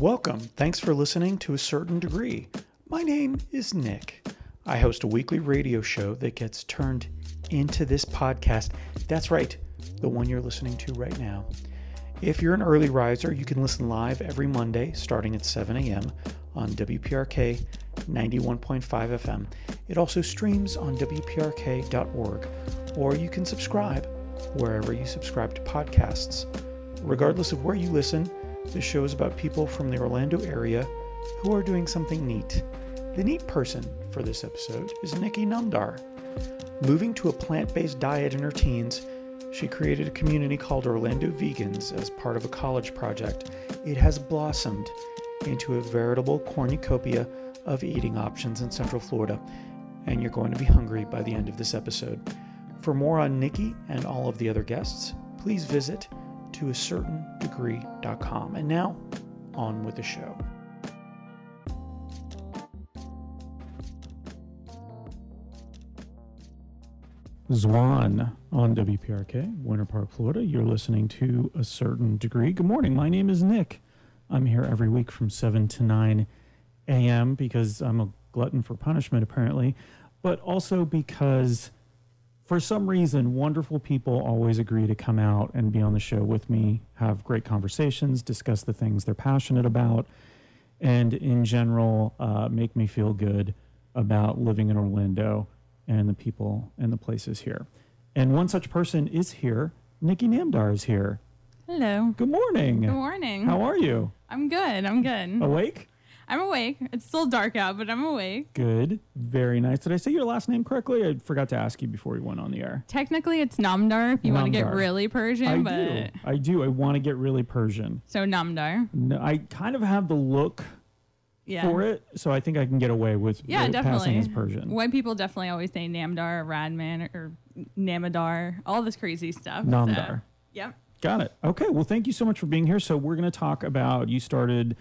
Welcome. Thanks for listening to a certain degree. My name is Nick. I host a weekly radio show that gets turned into this podcast. That's right, the one you're listening to right now. If you're an early riser, you can listen live every Monday starting at 7 a.m. on WPRK 91.5 FM. It also streams on WPRK.org, or you can subscribe wherever you subscribe to podcasts. Regardless of where you listen, this show is about people from the Orlando area who are doing something neat. The neat person for this episode is Nikki Namdar. Moving to a plant based diet in her teens, she created a community called Orlando Vegans as part of a college project. It has blossomed into a veritable cornucopia of eating options in Central Florida, and you're going to be hungry by the end of this episode. For more on Nikki and all of the other guests, please visit to a certain degree.com. And now, on with the show. Zwan on WPRK, Winter Park, Florida. You're listening to a certain degree. Good morning. My name is Nick. I'm here every week from 7 to 9 a.m. because I'm a glutton for punishment, apparently, but also because for some reason, wonderful people always agree to come out and be on the show with me, have great conversations, discuss the things they're passionate about, and in general, uh, make me feel good about living in Orlando and the people and the places here. And one such person is here. Nikki Namdar is here. Hello. Good morning. Good morning. How are you? I'm good. I'm good. Awake? I'm awake. It's still dark out, but I'm awake. Good. Very nice. Did I say your last name correctly? I forgot to ask you before we went on the air. Technically, it's Namdar if you want to get Namdar. really Persian, I but do. I do. I want to get really Persian. so Namdar. No, I kind of have the look Yeah. for it, so I think I can get away with Yeah, with definitely. passing as Persian. White people definitely always say Namdar, or Radman, or Namadar, all this crazy stuff. so- Namdar. Yep. Got it. Okay. Well, thank you so much for being here. So we're going to talk about you started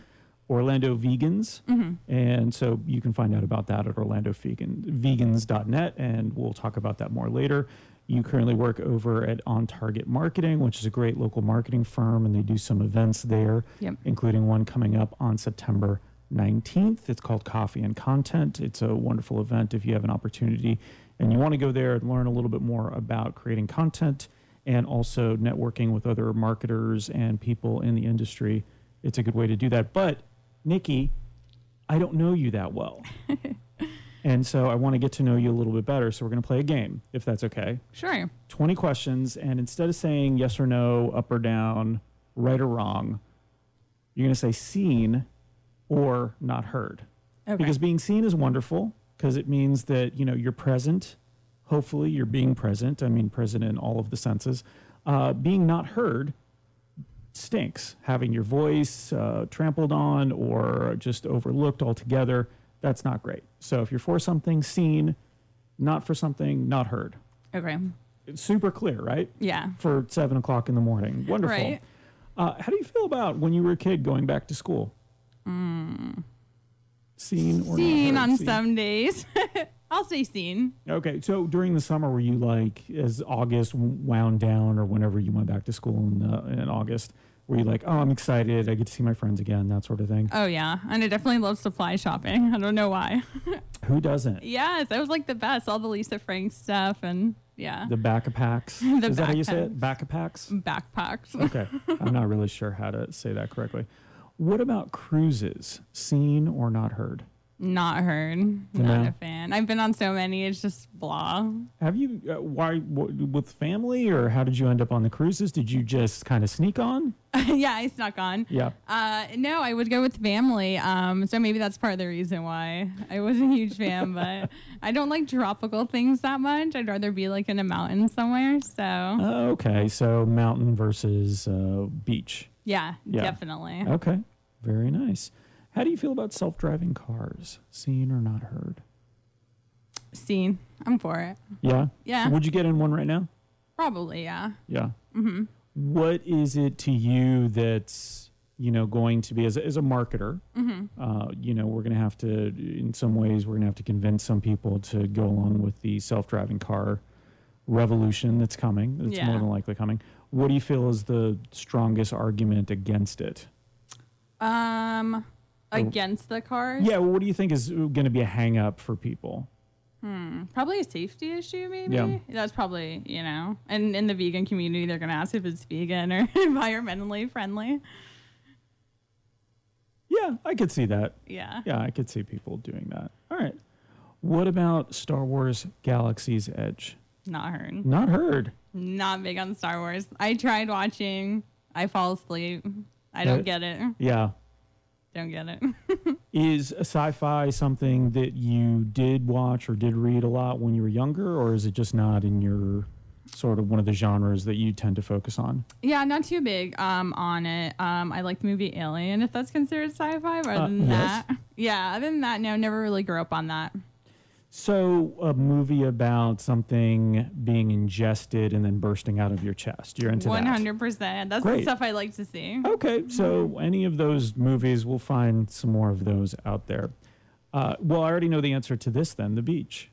Orlando Vegans, Mm-hmm. and so you can find out about that at orlandovegans.net, and we'll talk about that more later. You currently work over at On Target Marketing, which is a great local marketing firm, and they do some events there, Yep. including one coming up on September 19th. It's called Coffee and Content. It's a wonderful event if you have an opportunity and you want to go there and learn a little bit more about creating content and also networking with other marketers and people in the industry. It's a good way to do that. But, Nikki, I don't know you that well. and so I want to get to know you a little bit better. So we're going to play a game, if that's okay. Sure. 20 questions. And instead of saying yes or no, up or down, right or wrong, you're going to say seen or not heard. Okay. Because being seen is wonderful because it means that, you know, you're present. Hopefully you're being present. I mean, present in all of the senses. Uh, being not heard stinks. Having your voice uh, trampled on or just overlooked altogether, that's not great. So if you're for something, seen, not for something, not heard. okay. It's super clear, right? Yeah. For seven o'clock in the morning. Wonderful. Right. Uh, how do you feel about when you were a kid going back to school? Seen or Seen on Seen. some days. I'll say seen. Okay, so during the summer, were you like, as August wound down, or whenever you went back to school in, uh, in August, were you like, oh, I'm excited, I get to see my friends again, that sort of thing? Oh, yeah. And I definitely love supply shopping. I don't know why. Who doesn't? yes, that was like the best. All the Lisa Frank stuff and yeah. The back backpacks. The Is that how you say it? Backpacks? backpacks. Okay, I'm not really sure how to say that correctly. What about cruises? Seen or not heard? Not heard. No. Not a fan. I've been on so many. It's just blah. Have you, uh, why, w- with family, or how did you end up on the cruises? Did you just kind of sneak on? yeah, I snuck on. Yeah. Uh, no, I would go with family. Um, so maybe that's part of the reason why I was a huge fan. but I don't like tropical things that much. I'd rather be like in a mountain somewhere. So Uh, okay, so mountain versus uh, beach. yeah, Yeah. definitely. Okay, very nice. How do you feel about self-driving cars? Seen or not heard? Seen. I'm for it. Yeah. Yeah. Would you get in one right now? Probably. Yeah. Yeah. Mm-hmm. What is it to you that's you know going to be as a, as a marketer? Mm-hmm. Uh, you know, we're going to have to, in some ways, we're going to have to convince some people to go along with the self-driving car revolution that's coming. That's Yeah. more than likely coming. what do you feel is the strongest argument against it? Um, against the cars. Yeah, well, what do you think is going to be a hang up for people? Hmm. Probably a safety issue, maybe. Yeah. That's probably you know, and in the vegan community, they're gonna ask if it's vegan or environmentally friendly. Yeah, I could see that. Yeah. Yeah, I could see people doing that. All right. What about Star Wars Galaxy's Edge? Not heard. Not heard. Not big on Star Wars. I tried watching. I fall asleep. I don't get it. Yeah. Don't get it. Is sci-fi something that you did watch or did read a lot when you were younger, or is it just not in your sort of one of the genres that you tend to focus on? yeah, not too big um, on it. Um, I like the movie Alien, if that's considered sci-fi. But other Uh, than yes. that, yeah, other than that, no, never really grew up on that. So, a movie about something being ingested and then bursting out of your chest. You're into One that. hundred percent. That's Great. the stuff I like to see. Okay, so any of those movies, we'll find some more of those out there. Uh, well, I already know the answer to this then The Beach.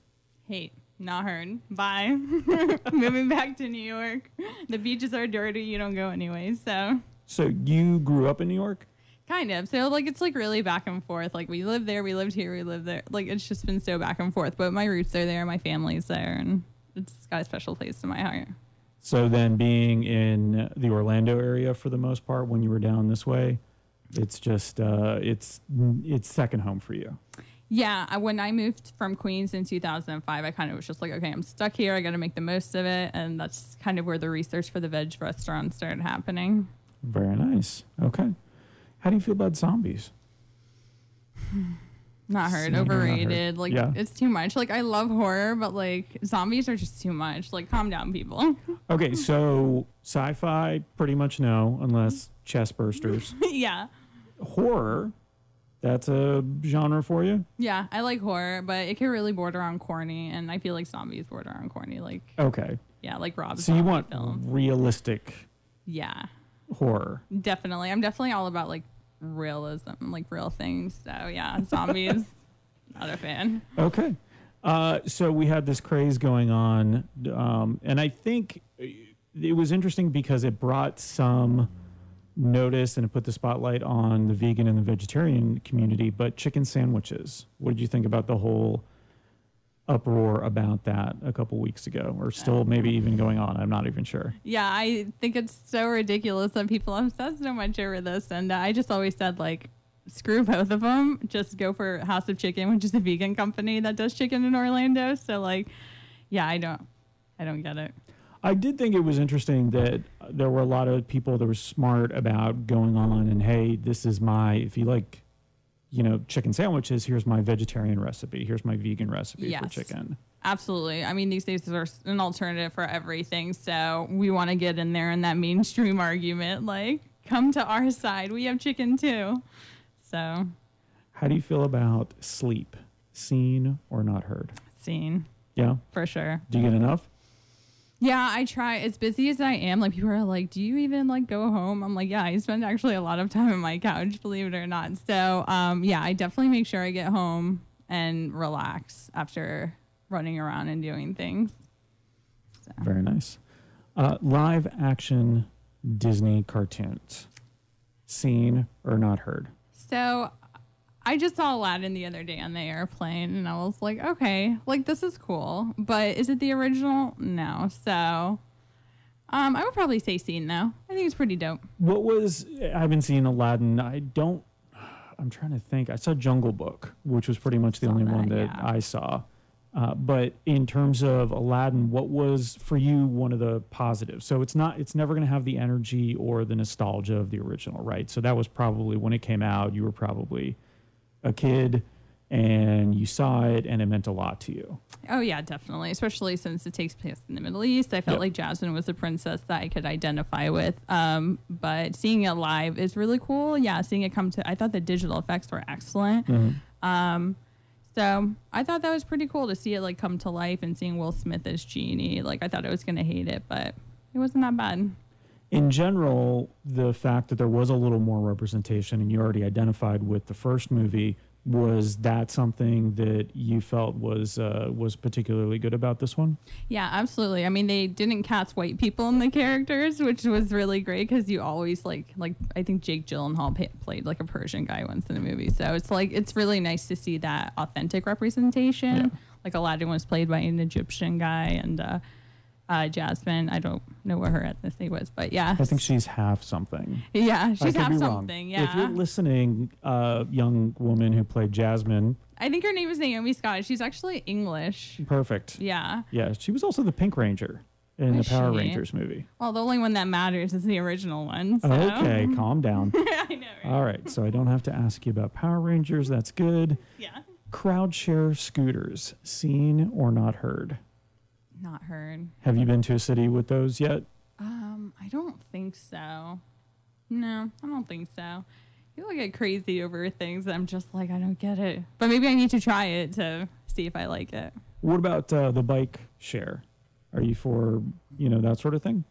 Hate. Not heard. Bye. Moving back to New York. The beaches are dirty. You don't go anyway. So, So, you grew up in New York? Kind of. So, like, it's like really back and forth. Like, we lived there, we lived here, we lived there. Like, it's just been so back and forth. But my roots are there, my family's there, and it's got a special place in my heart. So, then being in the Orlando area for the most part when you were down this way, it's just, uh, it's, it's second home for you. Yeah, when I moved from Queens in 2005, I kind of was just like, okay, I'm stuck here. I got to make the most of it. And that's kind of where the research for the veg restaurant started happening. Very nice. Okay. How do you feel about zombies? Not heard, Seen or not heard? overrated. Like Yeah. it's too much. Like I love horror, but like zombies are just too much. Like calm down, people. Okay, so sci fi, pretty much no, unless chest bursters. yeah, Horror, that's a genre for you? yeah. I like horror, but it can really border on corny, and I feel like zombies border on corny. Like Okay. yeah, like Rob. So you Zombie want film. realistic Yeah, horror. definitely. I'm definitely all about like realism, like real things. So yeah, zombies. not a fan. Okay. Uh, so we had this craze going on, um, and I think it was interesting because it brought some notice and it put the spotlight on the vegan and the vegetarian community. But chicken sandwiches, what did you think about the whole uproar about that a couple weeks ago, or still oh. maybe even going on? I'm not even sure. Yeah, I think it's so ridiculous that people obsess so much over this. And I just always said, like, screw both of them. Just go for House of Chicken, which is a vegan company that does chicken in Orlando. So, like, yeah, I don't, I don't get it. I did think it was interesting that there were a lot of people that were smart about going on and hey, this is my if you like, you know, chicken sandwiches, here's my vegetarian recipe, here's my vegan recipe for Yes. chicken. Absolutely. I mean, these days there's an alternative for everything. So we want to get in there in that mainstream argument. Like, come to our side. We have chicken too. So, How do you feel about sleep? Seen or not heard? Seen. Yeah. for sure. Do you get enough? Yeah, I try. As busy as I am, like people are like, "Do you even like go home?" I'm like, "Yeah, I spend actually a lot of time on my couch, believe it or not." So, um, yeah, I definitely make sure I get home and relax after running around and doing things. So, Very nice. Uh, live action Disney cartoons. Seen or not heard? so I just saw Aladdin the other day on the airplane, and I was like, "Okay, like this is cool," but is it the original? No. So, um, I would probably say seen though. I think it's pretty dope. What was I haven't seen Aladdin. I don't I'm trying to think. I saw Jungle Book, which was pretty much the Saw only that, one that yeah. I saw. Uh, but in terms of Aladdin, what was for you one of the positives? So it's not it's never going to have the energy or the nostalgia of the original, right? So that was probably when it came out, you were probably a kid and you saw it and it meant a lot to you. Oh yeah, definitely. Especially since it takes place in the Middle East, I felt Yep. like Jasmine was a princess that I could identify with. Um, but seeing it live is really cool. Yeah, seeing it come to, I thought the digital effects were excellent. Um, so I thought that was pretty cool to see it like come to life and seeing Will Smith as Genie. Like I thought I was gonna hate it, but it wasn't that bad. In general, the fact that there was a little more representation and you already identified with the first movie Was that something that you felt was uh, was particularly good about this one? Yeah, absolutely. I mean, they didn't cast white people in the characters, which was really great because you always like like I think Jake Gyllenhaal pa- played like a Persian guy once in a movie, so it's like it's really nice to see that authentic representation. Yeah. Like Aladdin was played by an Egyptian guy, and uh, uh, Jasmine, I don't know what her ethnicity was, but yeah, I think she's half something. yeah, she's half be wrong. something. Yeah, If you're listening, uh, young woman who played Jasmine, I think her name is Naomi Scott. She's actually English. perfect. Yeah. Yeah, she was also the Pink Ranger in Was the Power she? Rangers movie. Well, the only one that matters is the original one. So. Okay, calm down. I know. Right? All right, so I don't have to ask you about Power Rangers. That's good. Yeah. Crowd share scooters, seen or not heard? Not heard. Have you been to a city with those yet? Um, I don't think so. No, I don't think so. People get crazy over things I'm just like, I don't get it. But maybe I need to try it to see if I like it. What about uh, the bike share? Are you for you know that sort of thing?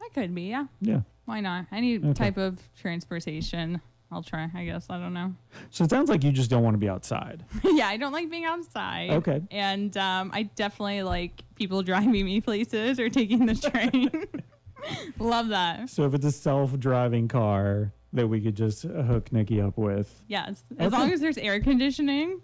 That could be, yeah. Yeah. Why not? Any Okay. type of transportation. I'll try, I guess. I don't know. So it sounds like you just don't want to be outside. yeah, I don't like being outside. Okay. And um, I definitely like people driving me places or taking the train. Love that. So if it's a self-driving car that we could just hook Nikki up with, Yes. As Okay. long as there's air conditioning,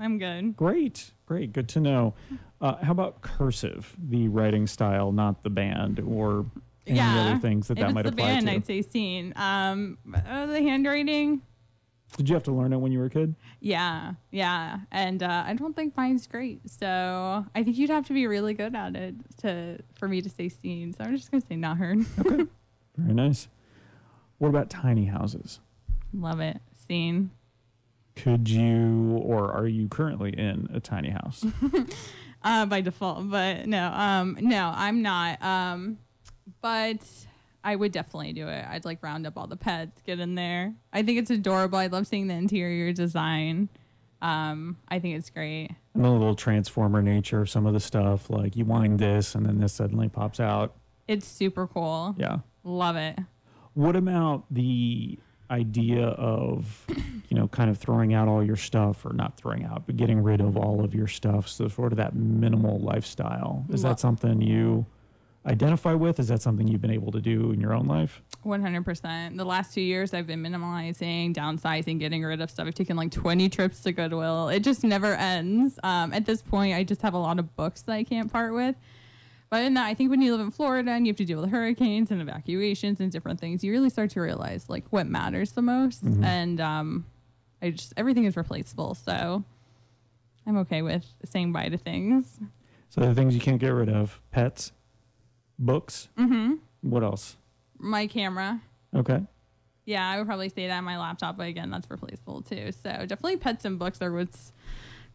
I'm good. great, great, good to know. Uh, how about cursive, the writing style, not the band, or any Yeah. other things that if that it's might the apply band, to? I'd say seen. Um, uh, the handwriting, Did you have to learn it when you were a kid? yeah, yeah, and uh, I don't think mine's great. So I think you'd have to be really good at it to for me to say seen. So I'm just gonna say not heard. Okay, very nice. What about tiny houses? Love it. Seen. Could you, or are you currently in a tiny house? uh, by default. But no, um, no, I'm not. Um, but I would definitely do it. I'd like round up all the pets, get in there. I think it's adorable. I love seeing the interior design. Um, I think it's great. and the little transformer nature of some of the stuff, like you wind this and then this suddenly pops out. It's super cool. Yeah. Love it. What about the idea of, you know, kind of throwing out all your stuff or not throwing out, but getting rid of all of your stuff? So, sort of that minimal lifestyle. Is Lo- that something you identify with? Is that something you've been able to do in your own life? 100%. The last two years, I've been minimalizing, downsizing, getting rid of stuff. I've taken like 20 trips to Goodwill. It just never ends. Um, at this point, I just have a lot of books that I can't part with. But in that, I think when you live in Florida and you have to deal with hurricanes and evacuations and different things, you really start to realize like what matters the most. Mhm. And um, I just everything is replaceable, so I'm okay with saying bye to things. So, the things you can't get rid of pets, books. hmm What else? My camera. Okay. Yeah, I would probably say that my laptop, but again, that's replaceable too. So definitely pets and books are what's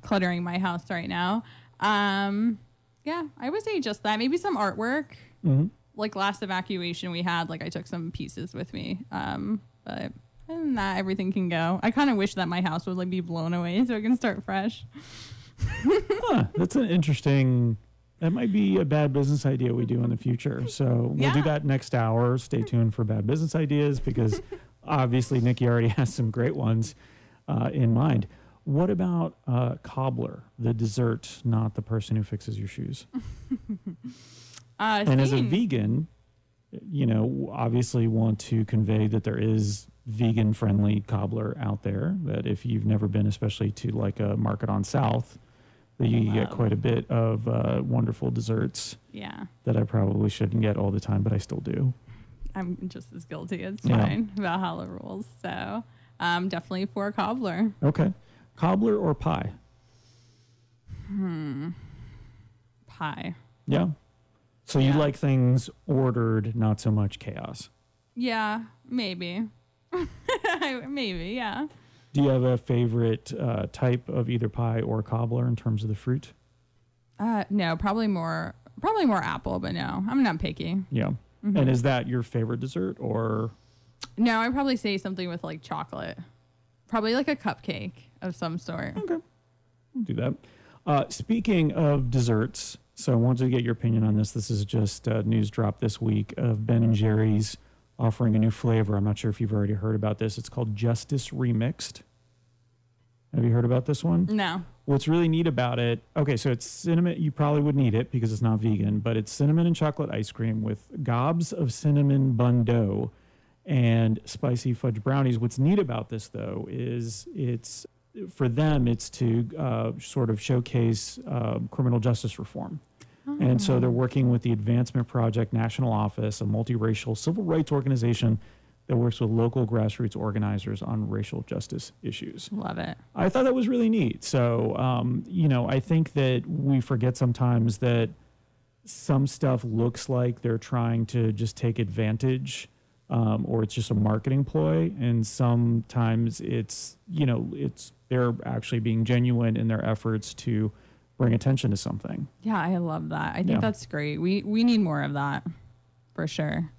cluttering my house right now. Um, yeah, I would say just that. Maybe some artwork. hmm Like last evacuation we had, like I took some pieces with me. Um, but other than that, everything can go. I kind of wish that my house would like be blown away so I can start fresh. Huh, that's an interesting. That might be a bad business idea we do in the future. So we'll do that next hour. Stay tuned for bad business ideas because obviously Nikki already has some great ones uh, in mind. What about uh, cobbler, the dessert, not the person who fixes your shoes? Uh, and as a vegan, you know, obviously want to convey that there is vegan friendly cobbler out there. That if you've never been, especially to like a market on South, you get Love. quite a bit of uh, wonderful desserts yeah, that I probably shouldn't get all the time, but I still do. I'm just as guilty. It's Yeah. fine how rules. So um, definitely for a cobbler. Okay, cobbler or pie? Hmm. Pie. Yeah. So you Yeah. like things ordered, not so much chaos. Yeah, maybe. maybe, yeah. Do you have a favorite uh, type of either pie or cobbler in terms of the fruit? Uh, no, probably more, probably more apple, but no, I'm not picky. Yeah. Mhm. And is that your favorite dessert or No, I'd probably say something with like chocolate. Probably like a cupcake of some sort. We'll do that. Uh, speaking of desserts, so I wanted to get your opinion on this. This is just a news drop this week of Ben and Jerry's offering a new flavor. I'm not sure if you've already heard about this. It's called Justice Remixed. Have you heard about this one? No. What's really neat about it, okay, so it's cinnamon, you probably wouldn't need it because it's not vegan, but it's cinnamon and chocolate ice cream with gobs of cinnamon bun dough and spicy fudge brownies. What's neat about this, though, is it's for them, it's to uh, sort of showcase uh, criminal justice reform. And so they're working with the Advancement Project National Office, a multiracial civil rights organization that works with local grassroots organizers on racial justice issues. Love it. I thought that was really neat. So, um, you know, I think that we forget sometimes that some stuff looks like they're trying to just take advantage um, or it's just a marketing ploy. And sometimes it's, you know, it's they're actually being genuine in their efforts to bring attention to something. Yeah, I love that. I think Yeah. that's great. We we need more of that for sure.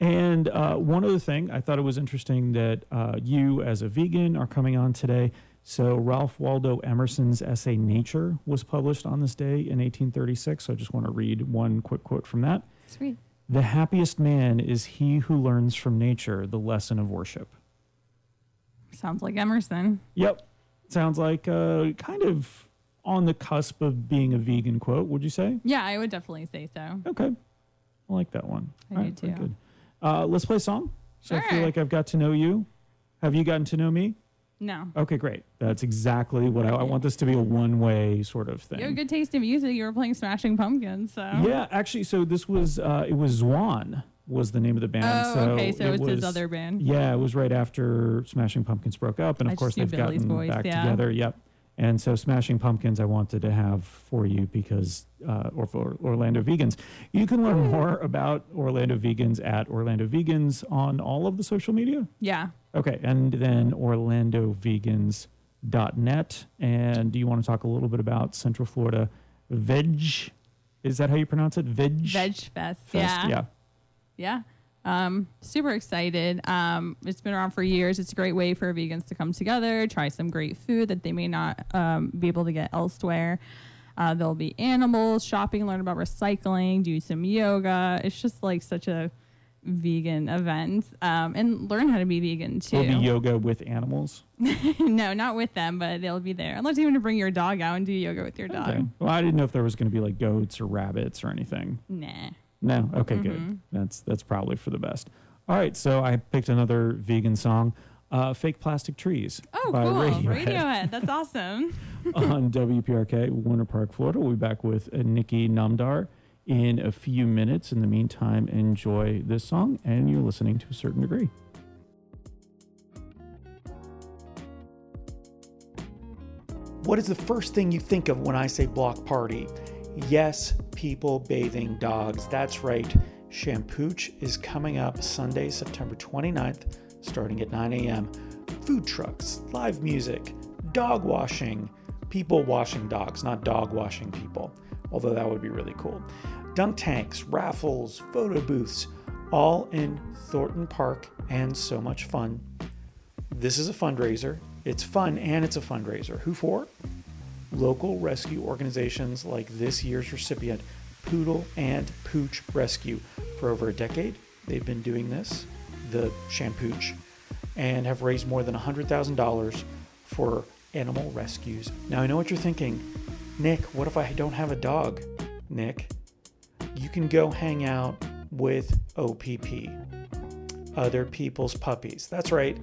And uh, one other thing, I thought it was interesting that uh, you, as a vegan, are coming on today. So, Ralph Waldo Emerson's essay Nature was published on this day in 1836. So, I just want to read one quick quote from that. Sweet. The happiest man is he who learns from nature the lesson of worship. Sounds like Emerson. Yep. Sounds like uh, kind of on the cusp of being a vegan quote, would you say? Yeah, I would definitely say so. Okay. I like that one. I All do right, too. Uh, let's play a song. So I feel Sure. like I've got to know you. Have you gotten to know me? No. Okay, great. That's exactly what I, I want this to be a one way sort of thing. You have good taste in music. You were playing Smashing Pumpkins, so Yeah, actually, so this was, uh, it was Zwan was the name of the band. Oh, so okay. So it it's his was- other band. Yeah, it was right after Smashing Pumpkins broke up, and of I course they've Billy's gotten voice, back yeah. together. Yep. And so Smashing Pumpkins, I wanted to have for you because, uh, or for Orlando Vegans. You can learn more about Orlando Vegans at Orlando Vegans on all of the social media. Yeah. Okay, and then OrlandoVegans.net. And do you want to talk a little bit about Central Florida Veg? Is that how you pronounce it? Veg. Veg Fest. Fest? Yeah. Yeah. Yeah. Um, super excited. Um, it's been around for years. It's a great way for vegans to come together, try some great food that they may not um, be able to get elsewhere. Uh, there'll be animals, shopping, learn about recycling, do some yoga. It's just like such a vegan event um, and learn how to be vegan too. Will be yoga with animals. no, not with them, but they'll be there. Unless you want to bring your dog out and do yoga with your dog. Okay. Well, I didn't know if there was going to be like goats or rabbits or anything. Nah. No. Okay, Mm-hmm. good. That's that's probably for the best. All right, so I picked another vegan song, uh, "Fake Plastic Trees" Oh, by cool. Radiohead, Radiohead. That's awesome. on WPRK, Winter Park, Florida. We'll be back with uh, Nikki Namdar in a few minutes. In the meantime, enjoy this song, and you're listening to a certain degree. What is the first thing you think of when I say block party? Yes, people bathing dogs. That's right. Shampooch is coming up Sunday, September 29th, starting at 9 a.m. Food trucks, live music, dog washing, people washing dogs, not dog washing people, although that would be really cool. Dunk tanks, raffles, photo booths, all in Thornton Park, and so much fun. This is a fundraiser. It's fun and it's a fundraiser. Who for? Local rescue organizations like this year's recipient, Poodle and Pooch Rescue. For over a decade, they've been doing this, the Shampooch, and have raised more than $100,000 for animal rescues. Now, I know what you're thinking. Nick, what if I don't have a dog? Nick, you can go hang out with OPP other people's puppies. That's right.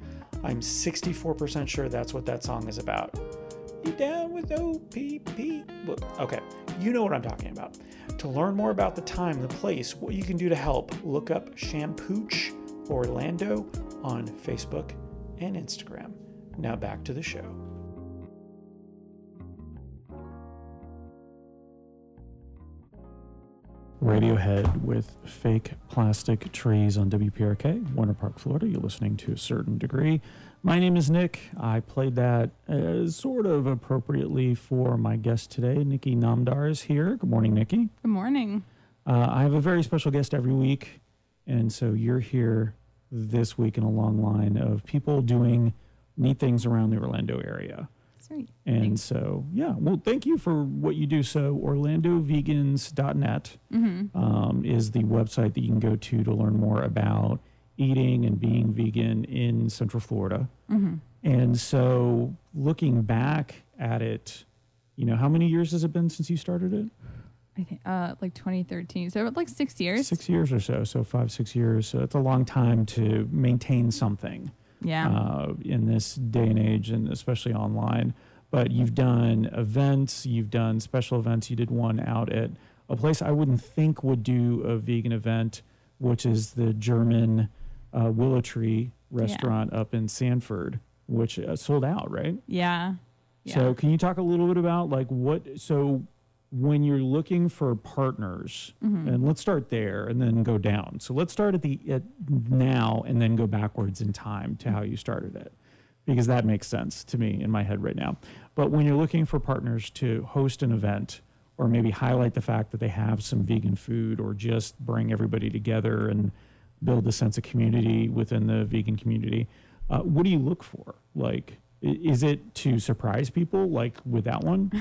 I'm 64% sure that's what that song is about. You down with OPP? Okay, you know what I'm talking about. To learn more about the time, the place, what you can do to help, look up Shampooch Orlando on Facebook and Instagram. Now back to the show. Radiohead with fake plastic trees on WPRK, Winter Park, Florida. You're listening to a certain degree. My name is Nick. I played that uh, sort of appropriately for my guest today. Nikki Namdar is here. Good morning, Nikki. Good morning. Uh, I have a very special guest every week, and so you're here this week in a long line of people doing neat things around the Orlando area. Sweet. And Thanks. so, yeah, well, thank you for what you do. So, OrlandoVegans.net Mm-hmm. um, is the website that you can go to to learn more about eating and being vegan in Central Florida. Mm-hmm. And so looking back at it, you know, how many years has it been since you started it? I think uh, like 2013. So like six years. Six years or so. So five, six years. So it's a long time to maintain something. Yeah. Uh, in this day and age, and especially online. But you've done events, you've done special events. You did one out at a place I wouldn't think would do a vegan event, which is the German uh, Willow Tree restaurant yeah. up in Sanford, which uh, sold out, right? Yeah. yeah. So, can you talk a little bit about like what? So, when you're looking for partners, mm-hmm. and let's start there and then go down. So, let's start at the at now and then go backwards in time to how you started it, because that makes sense to me in my head right now. But when you're looking for partners to host an event or maybe highlight the fact that they have some vegan food or just bring everybody together and build a sense of community within the vegan community. Uh, what do you look for? Like, is it to surprise people like with that one?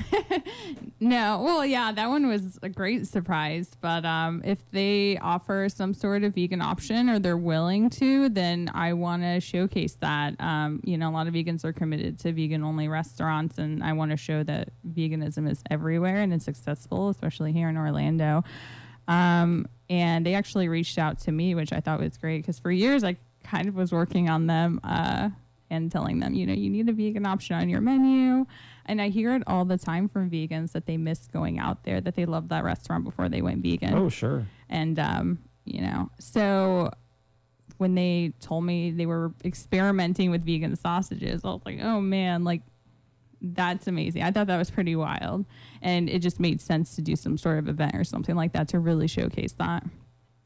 no. Well, yeah, that one was a great surprise. But um, if they offer some sort of vegan option or they're willing to, then I want to showcase that. Um, you know, a lot of vegans are committed to vegan only restaurants, and I want to show that veganism is everywhere and it's accessible, especially here in Orlando. Um, and they actually reached out to me, which I thought was great because for years I kind of was working on them. Uh, and telling them, you know, you need a vegan option on your menu. And I hear it all the time from vegans that they miss going out there, that they loved that restaurant before they went vegan. Oh, sure. And, um, you know, so when they told me they were experimenting with vegan sausages, I was like, oh man, like that's amazing. I thought that was pretty wild. And it just made sense to do some sort of event or something like that to really showcase that.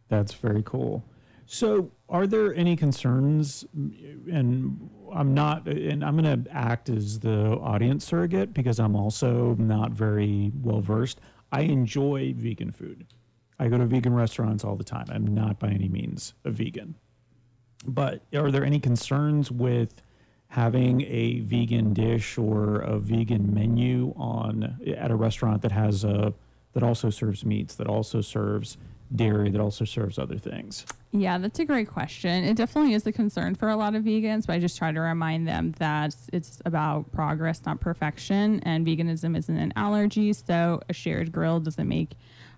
That's very cool. So, are there any concerns? And I'm not, and I'm going to act as the audience surrogate because I'm also not very well versed. I enjoy vegan food. I go to vegan restaurants all the time. I'm not by any means a vegan. But are there any concerns with having a vegan dish or a vegan menu on at a restaurant that has a that also serves meats, that also serves dairy that also serves other things? Yeah, that's a great question. It definitely is a concern for a lot of vegans, but I just try to remind them that it's about progress, not perfection. And veganism isn't an allergy, so a shared grill doesn't make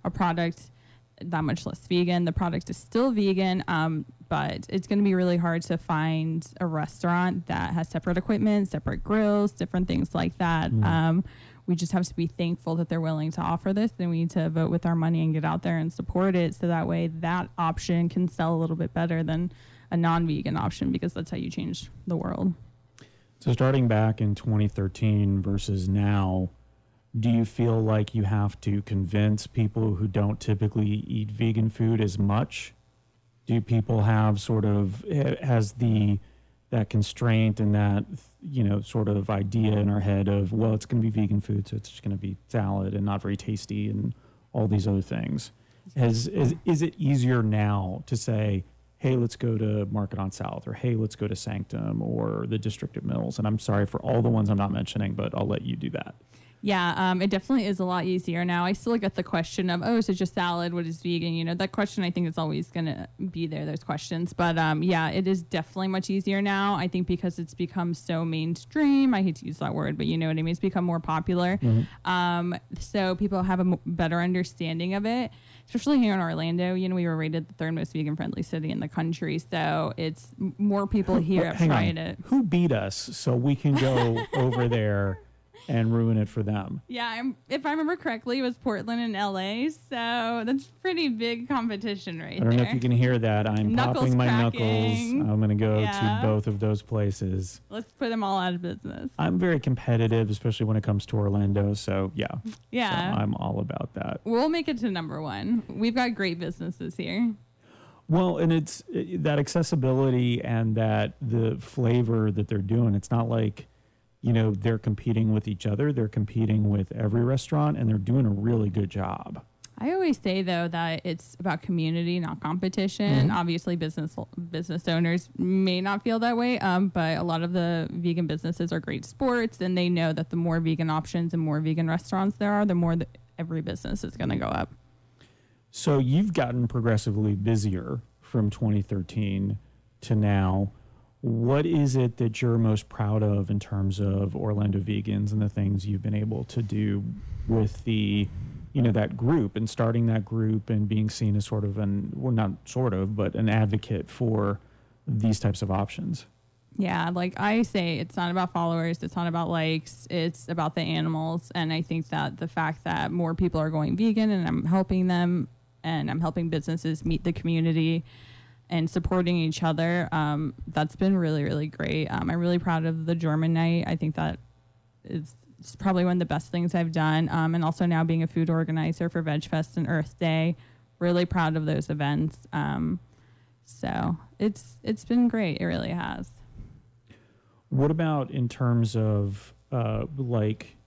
a product that much less vegan. The product is still vegan, um, but it's going to be really hard to find a restaurant that has separate equipment, separate grills, different things like that. Mm. Um, we just have to be thankful that they're willing to offer this. Then we need to vote with our money and get out there and support it so that way that option can sell a little bit better than a non vegan option because that's how you change the world. So, starting back in 2013 versus now, do you feel like you have to convince people who don't typically eat vegan food as much? Do people have sort of, eh, has the, that constraint and that you know sort of idea in our head of well it's going to be vegan food so it's just going to be salad and not very tasty and all these other things. Has is, is it easier now to say hey let's go to market on south or hey let's go to sanctum or the district of mills? And i'm sorry for all the ones i'm not mentioning but i'll let you do that yeah, um, it definitely is a lot easier now. I still get the question of, oh, is it just salad? What is vegan? You know, that question I think is always going to be there. Those questions. But um, yeah, it is definitely much easier now. I think because it's become so mainstream. I hate to use that word, but you know what I mean? It's become more popular. Mm-hmm. Um, so people have a m- better understanding of it especially here in Orlando. You know, we were rated the third most vegan friendly city in the country, so it's more people here trying to. Who beat us so we can go over there and ruin it for them. Yeah, I'm, if I remember correctly, it was Portland and LA, so that's pretty big competition right there. I don't there. know if you can hear that. I'm knuckles popping my cracking. knuckles. I'm going to go yeah. to both of those places. Let's put them all out of business. I'm very competitive, especially when it comes to Orlando. So yeah, yeah, so I'm all about that. We'll make it to number one. We've got great businesses here. Well, and it's it, that accessibility and that the flavor that they're doing. It's not like you know, they're competing with each other, they're competing with every restaurant, and they're doing a really good job. I always say though that it's about community, not competition. Mm-hmm. Obviously, business business owners may not feel that way, um, but a lot of the vegan businesses are great sports, and they know that the more vegan options and more vegan restaurants there are, the more that every business is going to go up. So you've gotten progressively busier from 2013 to now what is it that you're most proud of in terms of Orlando Vegans and the things you've been able to do with the, you know, that group and starting that group and being seen as sort of an, well, not sort of, but an advocate for these types of options? Yeah, like I say, it's not about followers, it's not about likes, it's about the animals. And I think that the fact that more people are going vegan and I'm helping them and I'm helping businesses meet the community and supporting each other. Um, that's been really, really great. Um, I'm really proud of the German night. I think that is probably one of the best things I've done. Um, and also now being a food organizer for Veg Fest and Earth Day, really proud of those events. Um, so it's it's been great. It really has. What about in terms of uh, like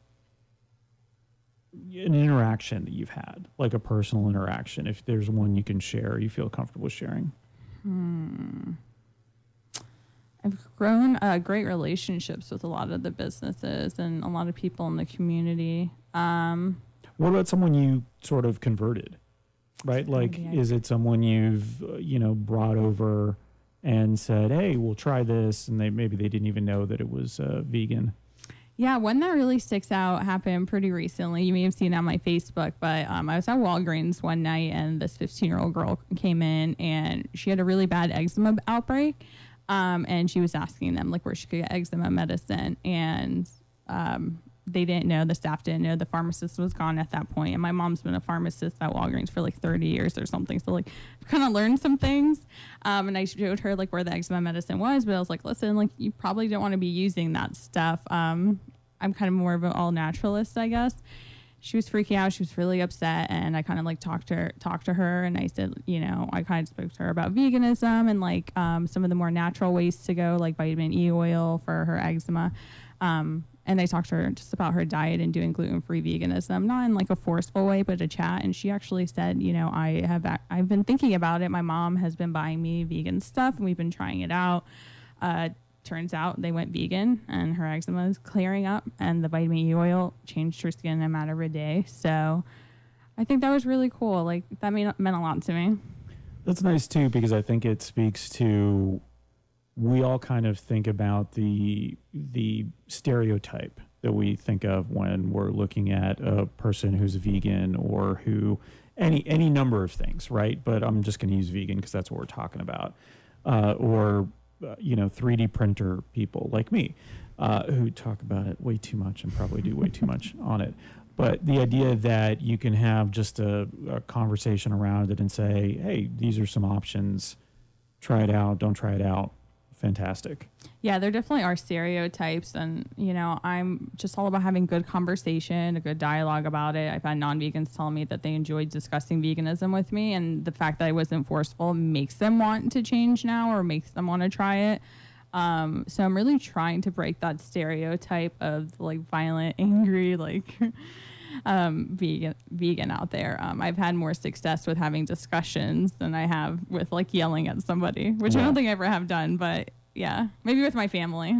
an interaction that you've had, like a personal interaction? If there's one you can share, you feel comfortable sharing. Hmm. I've grown uh, great relationships with a lot of the businesses and a lot of people in the community. Um, what about someone you sort of converted? Right? Like, is it someone you've, uh, you know, brought over and said, hey, we'll try this? And they maybe they didn't even know that it was uh, vegan. Yeah, one that really sticks out happened pretty recently. You may have seen it on my Facebook, but um, I was at Walgreens one night and this 15 year old girl came in and she had a really bad eczema outbreak. Um, and she was asking them like where she could get eczema medicine. And um, they didn't know, the staff didn't know, the pharmacist was gone at that point. And my mom's been a pharmacist at Walgreens for like 30 years or something. So, like, kind of learned some things. Um, and I showed her like where the eczema medicine was, but I was like, listen, like, you probably don't want to be using that stuff. Um, I'm kind of more of an all naturalist, I guess. She was freaking out. She was really upset, and I kind of like talked to her, talked to her, and I said, you know, I kind of spoke to her about veganism and like um, some of the more natural ways to go, like vitamin E oil for her eczema. Um, and I talked to her just about her diet and doing gluten free veganism, not in like a forceful way, but a chat. And she actually said, you know, I have I've been thinking about it. My mom has been buying me vegan stuff, and we've been trying it out. Uh, turns out they went vegan, and her eczema is clearing up, and the vitamin E oil changed her skin in a matter of a day. So I think that was really cool. Like that meant meant a lot to me. That's nice too, because I think it speaks to we all kind of think about the the stereotype that we think of when we're looking at a person who's vegan or who any any number of things, right? But I'm just going to use vegan because that's what we're talking about, uh, or uh, you know 3D printer people like me uh, who talk about it way too much and probably do way too much on it. But the idea that you can have just a, a conversation around it and say, hey, these are some options, try it out, don't try it out fantastic. Yeah, there definitely are stereotypes, and you know, I'm just all about having good conversation, a good dialogue about it. I've had non-vegans tell me that they enjoyed discussing veganism with me, and the fact that I wasn't forceful makes them want to change now or makes them want to try it. Um, so I'm really trying to break that stereotype of like violent, angry, like. Um, vegan vegan out there. Um, I've had more success with having discussions than I have with like yelling at somebody, which yeah. I don't think I ever have done. But yeah, maybe with my family.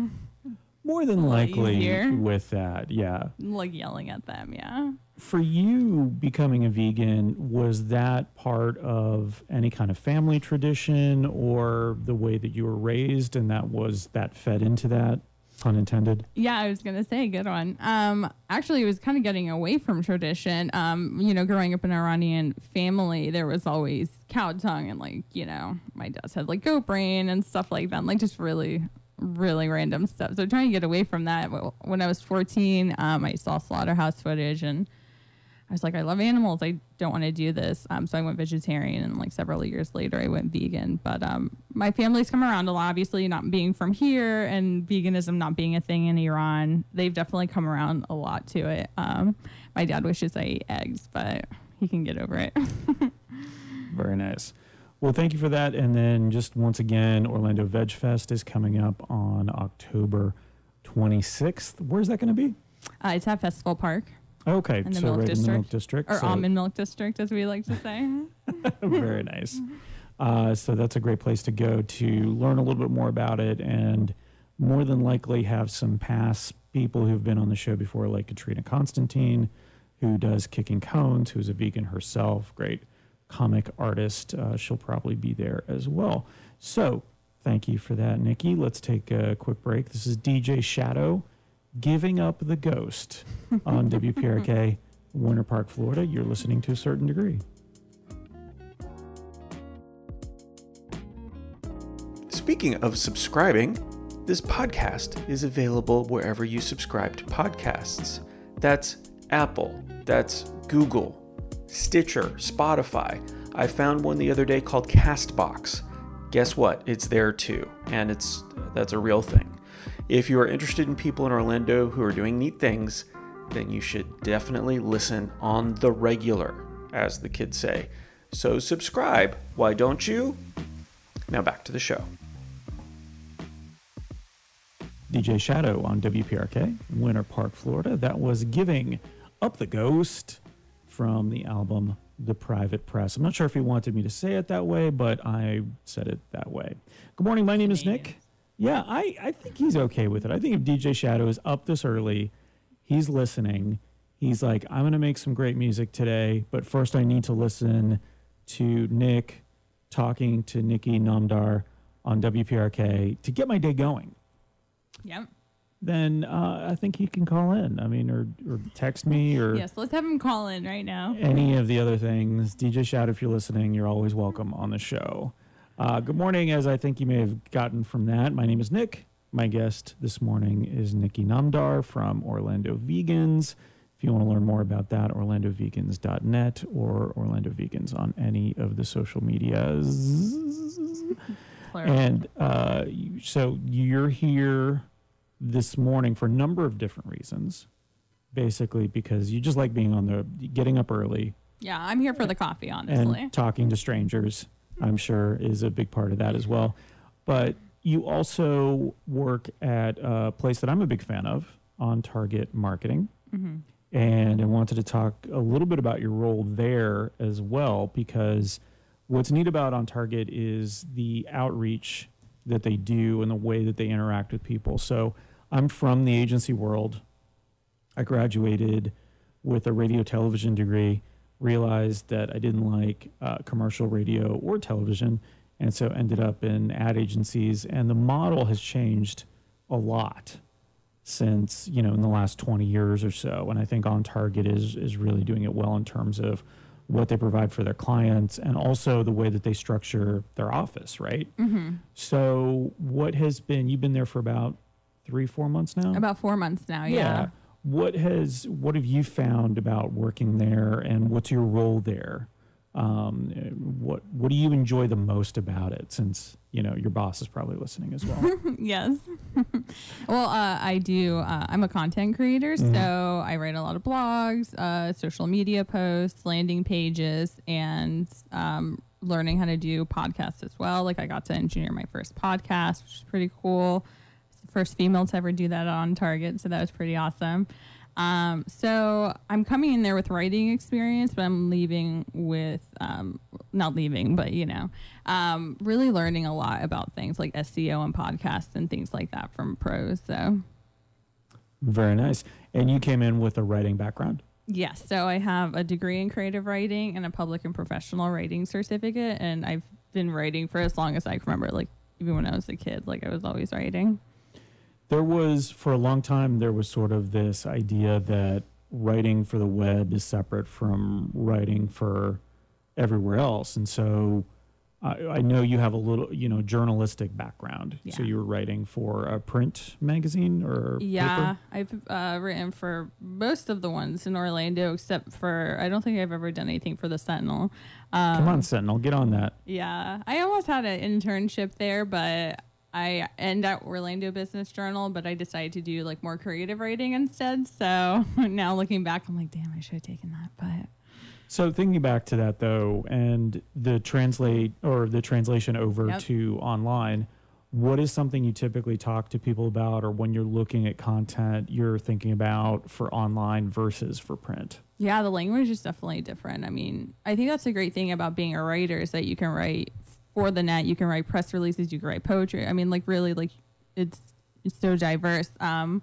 More than likely easier. with that, yeah. Like yelling at them, yeah. For you, becoming a vegan, was that part of any kind of family tradition or the way that you were raised and that was that fed into that? Pun intended. Yeah, I was gonna say good one. Um, actually, it was kind of getting away from tradition. Um, you know, growing up in an Iranian family, there was always cow tongue and like you know, my dad's had like goat brain and stuff like that, like just really, really random stuff. So trying to get away from that. When I was 14, um, I saw slaughterhouse footage and I was like, I love animals. I don't want to do this. Um, so I went vegetarian, and like several years later, I went vegan. But um, my family's come around a lot. Obviously, not being from here and veganism not being a thing in Iran, they've definitely come around a lot to it. Um, my dad wishes I ate eggs, but he can get over it. Very nice. Well, thank you for that. And then just once again, Orlando Veg Fest is coming up on October 26th. Where's that going to be? Uh, it's at Festival Park. Okay, in the so milk right district, in the milk district, or so. almond milk district, as we like to say. Very nice. Uh, so that's a great place to go to learn a little bit more about it, and more than likely have some past people who've been on the show before, like Katrina Constantine, who does Kicking Cones, who's a vegan herself, great comic artist. Uh, she'll probably be there as well. So Thank you for that, Nikki. Let's take a quick break. This is DJ Shadow giving up the ghost on WPRK, Winter Park, Florida. You're listening to a certain degree. Speaking of subscribing, this podcast is available wherever you subscribe to podcasts. That's Apple, that's Google, Stitcher, Spotify. I found one the other day called Castbox. Guess what? It's there too, and it's that's a real thing. If you are interested in people in Orlando who are doing neat things, then you should definitely listen on the regular, as the kids say. So subscribe, why don't you? Now back to the show. DJ Shadow on WPRK, Winter Park, Florida. That was Giving Up the Ghost from the album The Private Press. I'm not sure if he wanted me to say it that way, but I said it that way. Good morning. My name is Nick. Yeah, I, I think he's okay with it. I think if DJ Shadow is up this early, he's listening. He's like, I'm going to make some great music today, but first I need to listen to Nick talking to Nikki Namdar on WPRK to get my day going Yep. then uh, I think he can call in. I mean, or, or text me or Yes, let's have him call in right now. any of the other things. DJ Shadow, if you're listening, you're always welcome on the show. Uh, good morning, as I think you may have gotten from that. My name is Nick. My guest this morning is Nikki Namdar from Orlando Vegans. If you want to learn more about that, orlandovegans.net or Orlando Vegans on any of the social medias. Plural. And uh, so you're here this morning for a number of different reasons. Basically, because you just like being on the getting up early yeah, I'm here for the coffee, honestly. and talking to strangers. I'm sure is a big part of that as well. But you also work at a place that I'm a big fan of on Target Marketing. Mm-hmm. And I wanted to talk a little bit about your role there as well, because what's neat about On Target is the outreach that they do and the way that they interact with people. So I'm from the agency world. I graduated with a radio television degree, realized that I didn't like uh, commercial radio or television, and so ended up in ad agencies. And the model has changed a lot since you know in the last 20 years or so and i think on target is is really doing it well in terms of what they provide for their clients and also the way that they structure their office right hmm so what has been you've been there for about three four months now About four months now, yeah. What has what have you found about working there and what's your role there um, what what do you enjoy the most about it since you know your boss is probably listening as well yes. well, uh, I do. Uh, I'm a content creator, Mhm. so I write a lot of blogs, uh, social media posts, landing pages, and um, learning how to do podcasts as well. Like I got to engineer my first podcast, which is pretty cool. First female to ever do that on Target, so that was pretty awesome. Um, so I'm coming in there with writing experience, but I'm leaving with um, not leaving, but you know, um, really learning a lot about things like SEO and podcasts and things like that from pros. So very nice and you came in with a writing background yes, so I have a degree in creative writing and a public and professional writing certificate, and I've been writing for as long as I can remember. Like even when I was a kid, like I was always writing. There was for a long time there was sort of this idea that writing for the web is separate from writing for everywhere else and so I, I know you have a little you know journalistic background yeah. so you were writing for a print magazine or Yeah, paper? I've uh, written for most of the ones in Orlando, except for I don't think I've ever done anything for the Sentinel. Um, come on sentinel get on that Yeah, I almost had an internship there, but I end at Orlando Business Journal, but I decided to do like more creative writing instead. So now looking back, I'm like, damn, I should have taken that. But so thinking back to that though and the translate or the translation over Yep. to online what is something you typically talk to people about or when you're looking at content you're thinking about for online versus for print yeah, the language is definitely different. I mean, I think that's a great thing about being a writer is that you can write for the net, you can write press releases, you can write poetry. I mean, like really, like it's it's so diverse. Um,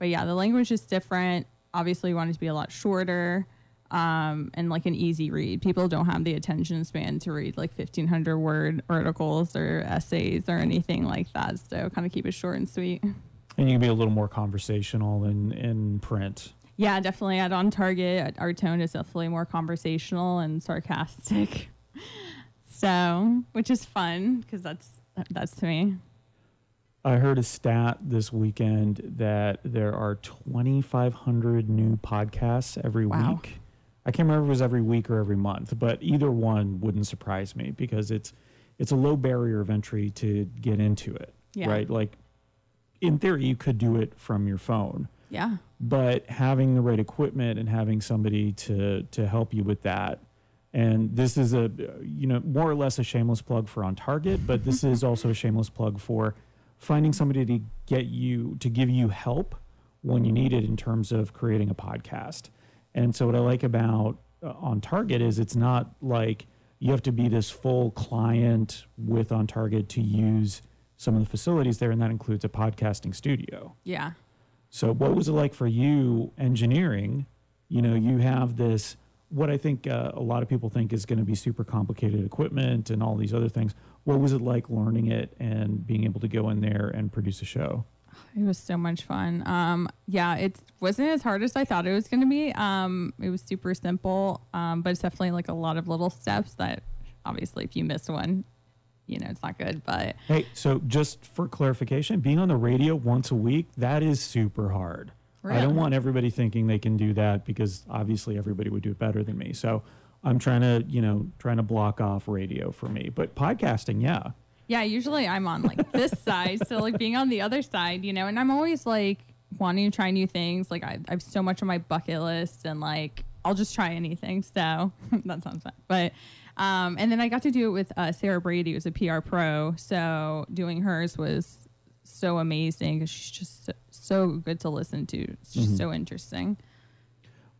but yeah, the language is different. Obviously, we want it to be a lot shorter. um, and like an easy read. People don't have the attention span to read like 1500 word articles or essays or anything like that. So kind of keep it short and sweet. And you can be a little more conversational in, in print. Yeah, definitely. At On Target, our tone is definitely more conversational and sarcastic. So, which is fun because that's that's to me. I heard a stat this weekend that there are 2,500 new podcasts every wow. week. I can't remember if it was every week or every month, but either one wouldn't surprise me because it's it's a low barrier of entry to get into it. Yeah. Right? Like in theory you could do it from your phone. Yeah. But having the right equipment and having somebody to to help you with that and this is a you know more or less a shameless plug for on target but this is also a shameless plug for finding somebody to get you to give you help when you need it in terms of creating a podcast and so what I like about uh, on Target is it's not like you have to be this full client with on Target to use some of the facilities there, and that includes a podcasting studio. Yeah. So what was it like for you engineering? You know, you have this what I think uh, a lot of people think is going to be super complicated equipment and all these other things. What was it like learning it and being able to go in there and produce a show? It was so much fun. Um, yeah, it wasn't as hard as I thought it was going to be. Um, it was super simple, um, but it's definitely like a lot of little steps that obviously if you miss one, you know, it's not good. But hey, so just for clarification, being on the radio once a week, that is super hard. I don't want everybody thinking they can do that because obviously everybody would do it better than me. So I'm trying to, you know, trying to block off radio for me. But podcasting, yeah. Yeah, usually I'm on like this side. So like being on the other side, you know, and I'm always like wanting to try new things. Like I, I have so much on my bucket list and like I'll just try anything. So that sounds fun. But um, and then I got to do it with uh, Sarah Brady, who's a PR pro. So doing hers was so amazing because she's just so, good to listen to. It's just mm-hmm. so interesting.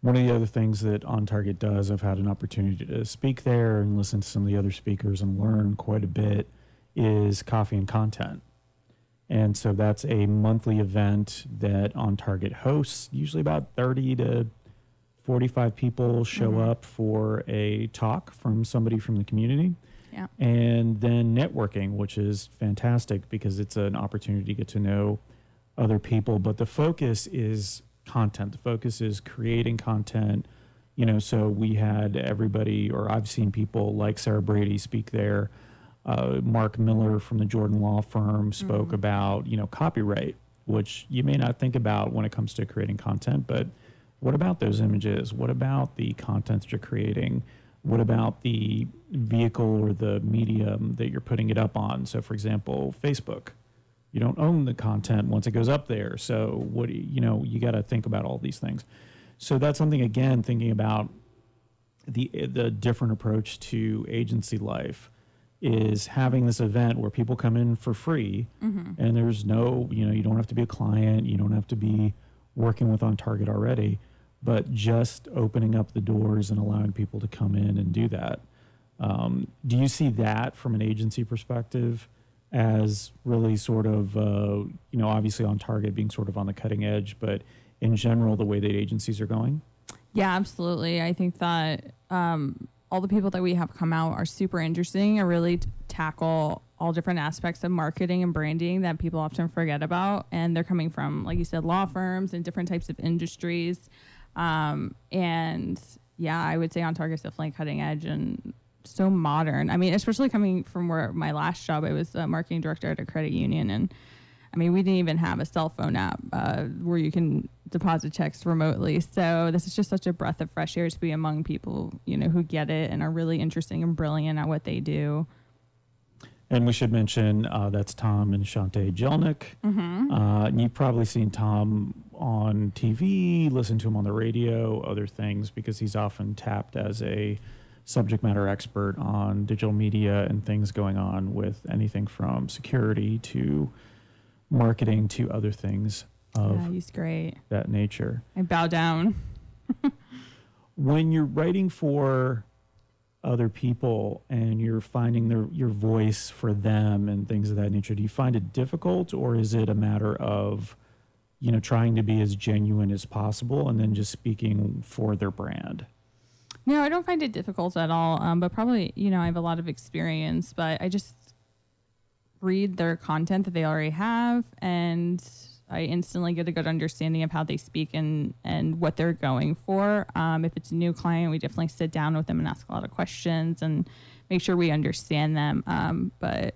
One of the other things that On Target does, I've had an opportunity to speak there and listen to some of the other speakers and learn quite a bit is coffee and content. And so that's a monthly event that On Target hosts. Usually about 30 to 45 people show mm-hmm. up for a talk from somebody from the community. Yeah. And then networking, which is fantastic because it's an opportunity to get to know other people. But the focus is content. The focus is creating content. You know, so we had everybody, or I've seen people like Sarah Brady speak there uh, Mark Miller from the Jordan Law Firm spoke mm-hmm. about you know copyright, which you may not think about when it comes to creating content, but what about those images? What about the content that you're creating? What about the vehicle or the medium that you're putting it up on? So, for example, Facebook, you don't own the content once it goes up there. So, what you know, you got to think about all these things. So that's something again, thinking about the the different approach to agency life is having this event where people come in for free mm-hmm. and there's no, you know, you don't have to be a client, you don't have to be working with on target already, but just opening up the doors and allowing people to come in and do that. Um, do you see that from an agency perspective as really sort of, uh, you know, obviously on target being sort of on the cutting edge, but in general, the way that agencies are going? Yeah, absolutely. I think that um, all the people that we have come out are super interesting and really t- tackle all different aspects of marketing and branding that people often forget about. And they're coming from, like you said, law firms and different types of industries. Um, and yeah, I would say on Target's definitely cutting edge and so modern. I mean, especially coming from where my last job, I was a marketing director at a credit union and I mean, we didn't even have a cell phone app uh, where you can deposit checks remotely. So this is just such a breath of fresh air to be among people, you know, who get it and are really interesting and brilliant at what they do. And we should mention uh, that's Tom and Shante Jelneck. Mm-hmm. Uh, and you've probably seen Tom on TV, listened to him on the radio, other things, because he's often tapped as a subject matter expert on digital media and things going on with anything from security to marketing to other things of yeah, he's great. that nature. I bow down. when you're writing for other people and you're finding their your voice for them and things of that nature, do you find it difficult or is it a matter of you know trying to be as genuine as possible and then just speaking for their brand? No, I don't find it difficult at all. Um, but probably, you know, I have a lot of experience, but I just read their content that they already have and I instantly get a good understanding of how they speak and, and what they're going for. Um, if it's a new client, we definitely sit down with them and ask a lot of questions and make sure we understand them. Um, but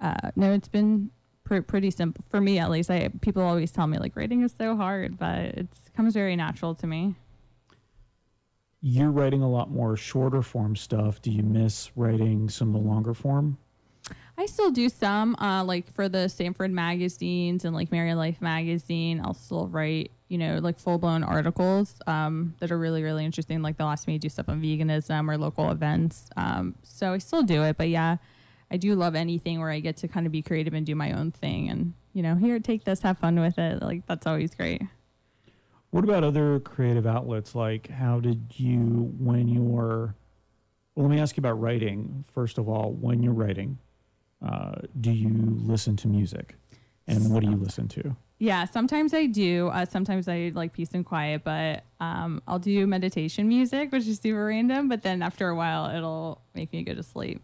uh, no, it's been pr- pretty simple for me, at least. I people always tell me like writing is so hard, but it comes very natural to me. You're writing a lot more shorter form stuff. Do you miss writing some of the longer form? I still do some, uh, like for the Stanford magazines and like Married Life magazine. I'll still write, you know, like full blown articles um, that are really, really interesting. Like they'll ask me to do stuff on veganism or local events. Um, so I still do it, but yeah, I do love anything where I get to kind of be creative and do my own thing. And you know, here, take this, have fun with it. Like that's always great. What about other creative outlets? Like, how did you, when you're, well, let me ask you about writing. First of all, when you're writing, uh, do you listen to music? And what do you listen to? Yeah, sometimes I do. Uh, sometimes I like peace and quiet, but um, I'll do meditation music, which is super random. But then after a while, it'll make me go to sleep.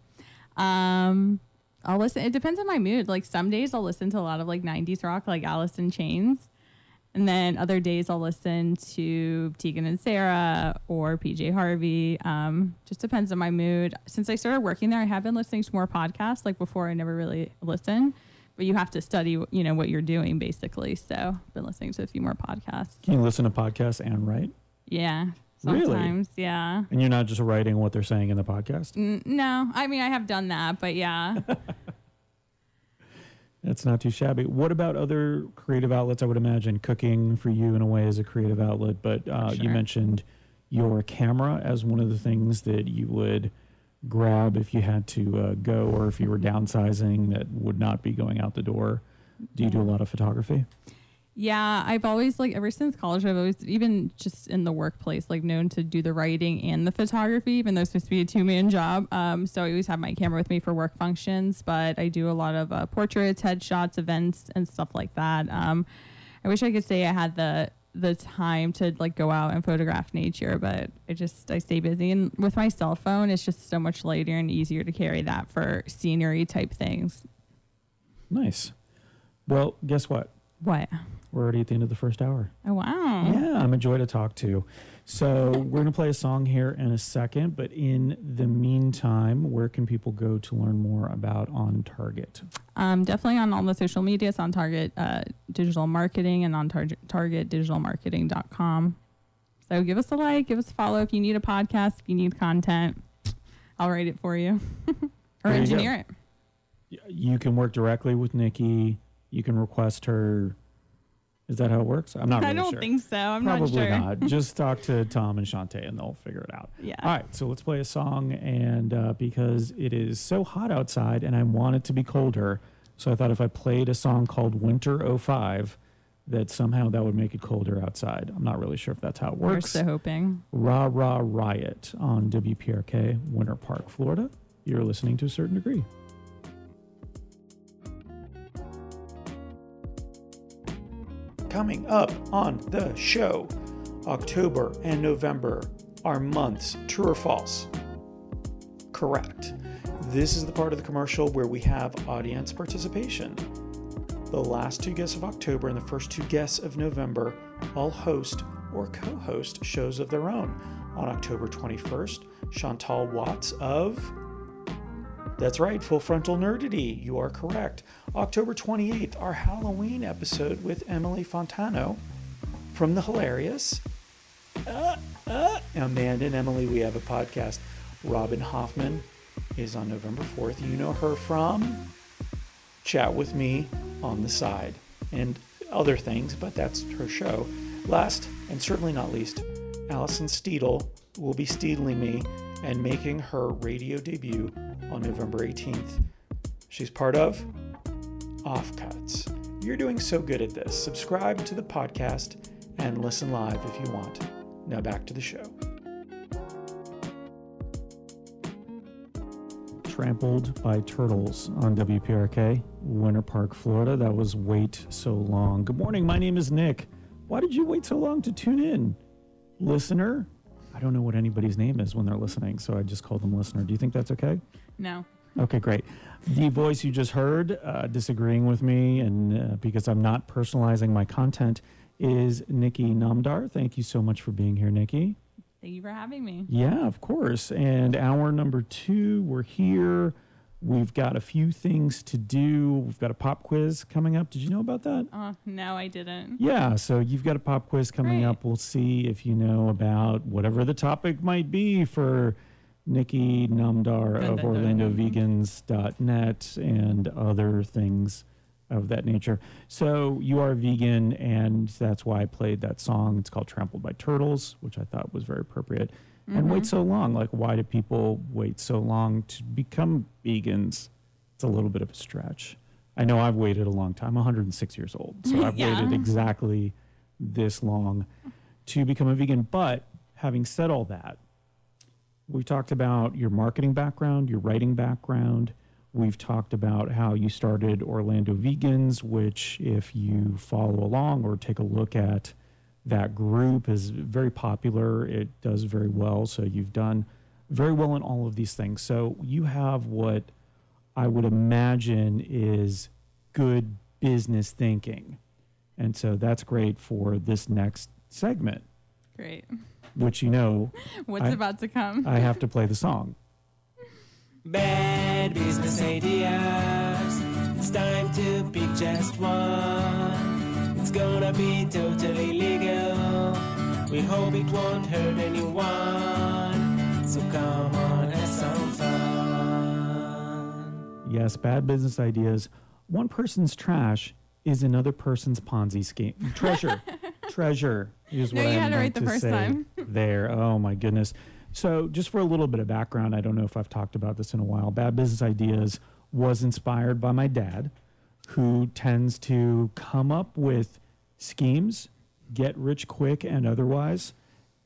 Um, I'll listen. It depends on my mood. Like some days I'll listen to a lot of like '90s rock, like Alice in Chains, and then other days I'll listen to Tegan and Sara or PJ Harvey. Um, just depends on my mood. Since I started working there, I have been listening to more podcasts. Like before, I never really listened, but you have to study, you know, what you're doing basically. So I've been listening to a few more podcasts. Can you listen to podcasts and write? Yeah. Sometimes, really? yeah. And you're not just writing what they're saying in the podcast? N- no, I mean I have done that, but yeah. That's not too shabby. What about other creative outlets? I would imagine cooking for you in a way is a creative outlet, but uh, sure. you mentioned your camera as one of the things that you would grab if you had to uh, go or if you were downsizing that would not be going out the door. Do you do a lot of photography? Yeah, I've always like ever since college, I've always even just in the workplace like known to do the writing and the photography, even though it's supposed to be a two man job. Um, so I always have my camera with me for work functions, but I do a lot of uh, portraits, headshots, events, and stuff like that. Um, I wish I could say I had the the time to like go out and photograph nature, but I just I stay busy and with my cell phone, it's just so much lighter and easier to carry that for scenery type things. Nice. Well, guess what? What? We're already at the end of the first hour. Oh, wow. Yeah, I'm a joy to talk to. So we're going to play a song here in a second, but in the meantime, where can people go to learn more about On Target? Um, definitely on all the social media. It's on Target uh, Digital Marketing and on tar- targetdigitalmarketing.com. So give us a like, give us a follow. If you need a podcast, if you need content, I'll write it for you or engineer it. You can work directly with Nikki. You can request her is that how it works? I'm not really I don't sure. think so. I'm Probably not sure. Probably not. Just talk to Tom and Shantae and they'll figure it out. Yeah. All right. So let's play a song. And uh, because it is so hot outside and I want it to be colder, so I thought if I played a song called Winter 05, that somehow that would make it colder outside. I'm not really sure if that's how it works. We're so hoping. Ra Ra Riot on WPRK, Winter Park, Florida. You're listening to a certain degree. Coming up on the show. October and November are months. True or false? Correct. This is the part of the commercial where we have audience participation. The last two guests of October and the first two guests of November all host or co host shows of their own. On October 21st, Chantal Watts of that's right, Full Frontal Nerdity. You are correct. October 28th, our Halloween episode with Emily Fontano from The Hilarious. Uh, uh, Amanda and Emily, we have a podcast. Robin Hoffman is on November 4th. You know her from Chat with Me on the Side and other things, but that's her show. Last and certainly not least, Allison Steedle will be steedling me and making her radio debut on November 18th. She's part of Offcuts. You're doing so good at this. Subscribe to the podcast and listen live if you want. Now back to the show. Trampled by Turtles on WPRK, Winter Park, Florida. That was Wait So Long. Good morning. My name is Nick. Why did you wait so long to tune in? Listener, I don't know what anybody's name is when they're listening, so I just call them listener. Do you think that's okay? No. Okay, great. The voice you just heard, uh, disagreeing with me, and uh, because I'm not personalizing my content, is Nikki Namdar. Thank you so much for being here, Nikki. Thank you for having me. Yeah, of course. And hour number two, we're here. We've got a few things to do. We've got a pop quiz coming up. Did you know about that? Oh, no, I didn't. Yeah, so you've got a pop quiz coming Great. up. We'll see if you know about whatever the topic might be for Nikki Namdar of. OrlandoVegans.net and other things of that nature. So you are vegan, and that's why I played that song. It's called Trampled by Turtles, which I thought was very appropriate. And wait mm-hmm. so long. Like, why do people wait so long to become vegans? It's a little bit of a stretch. I know I've waited a long time, 106 years old, so I've Yeah. waited exactly this long to become a vegan. But having said all that, we've talked about your marketing background, your writing background. We've talked about how you started Orlando Vegans, which, if you follow along or take a look at that group, is very popular. It does very well. So you've done very well in all of these things. So you have what I would imagine is good business thinking. And so that's great for this next segment, Great. which you know What's I- about to come? I have to play the song. Bad business ideas. It's time to pick just one. It's gonna be totally legal. We hope it won't hurt anyone. So come on, have some fun. Yes, bad business ideas. One person's trash is another person's Ponzi scheme. Treasure. Treasure is No, what you I had meant the to first say time. there. Oh my goodness. So, just for a little bit of background, I don't know if I've talked about this in a while. Bad Business Ideas was inspired by my dad, who tends to come up with schemes, get rich quick and otherwise,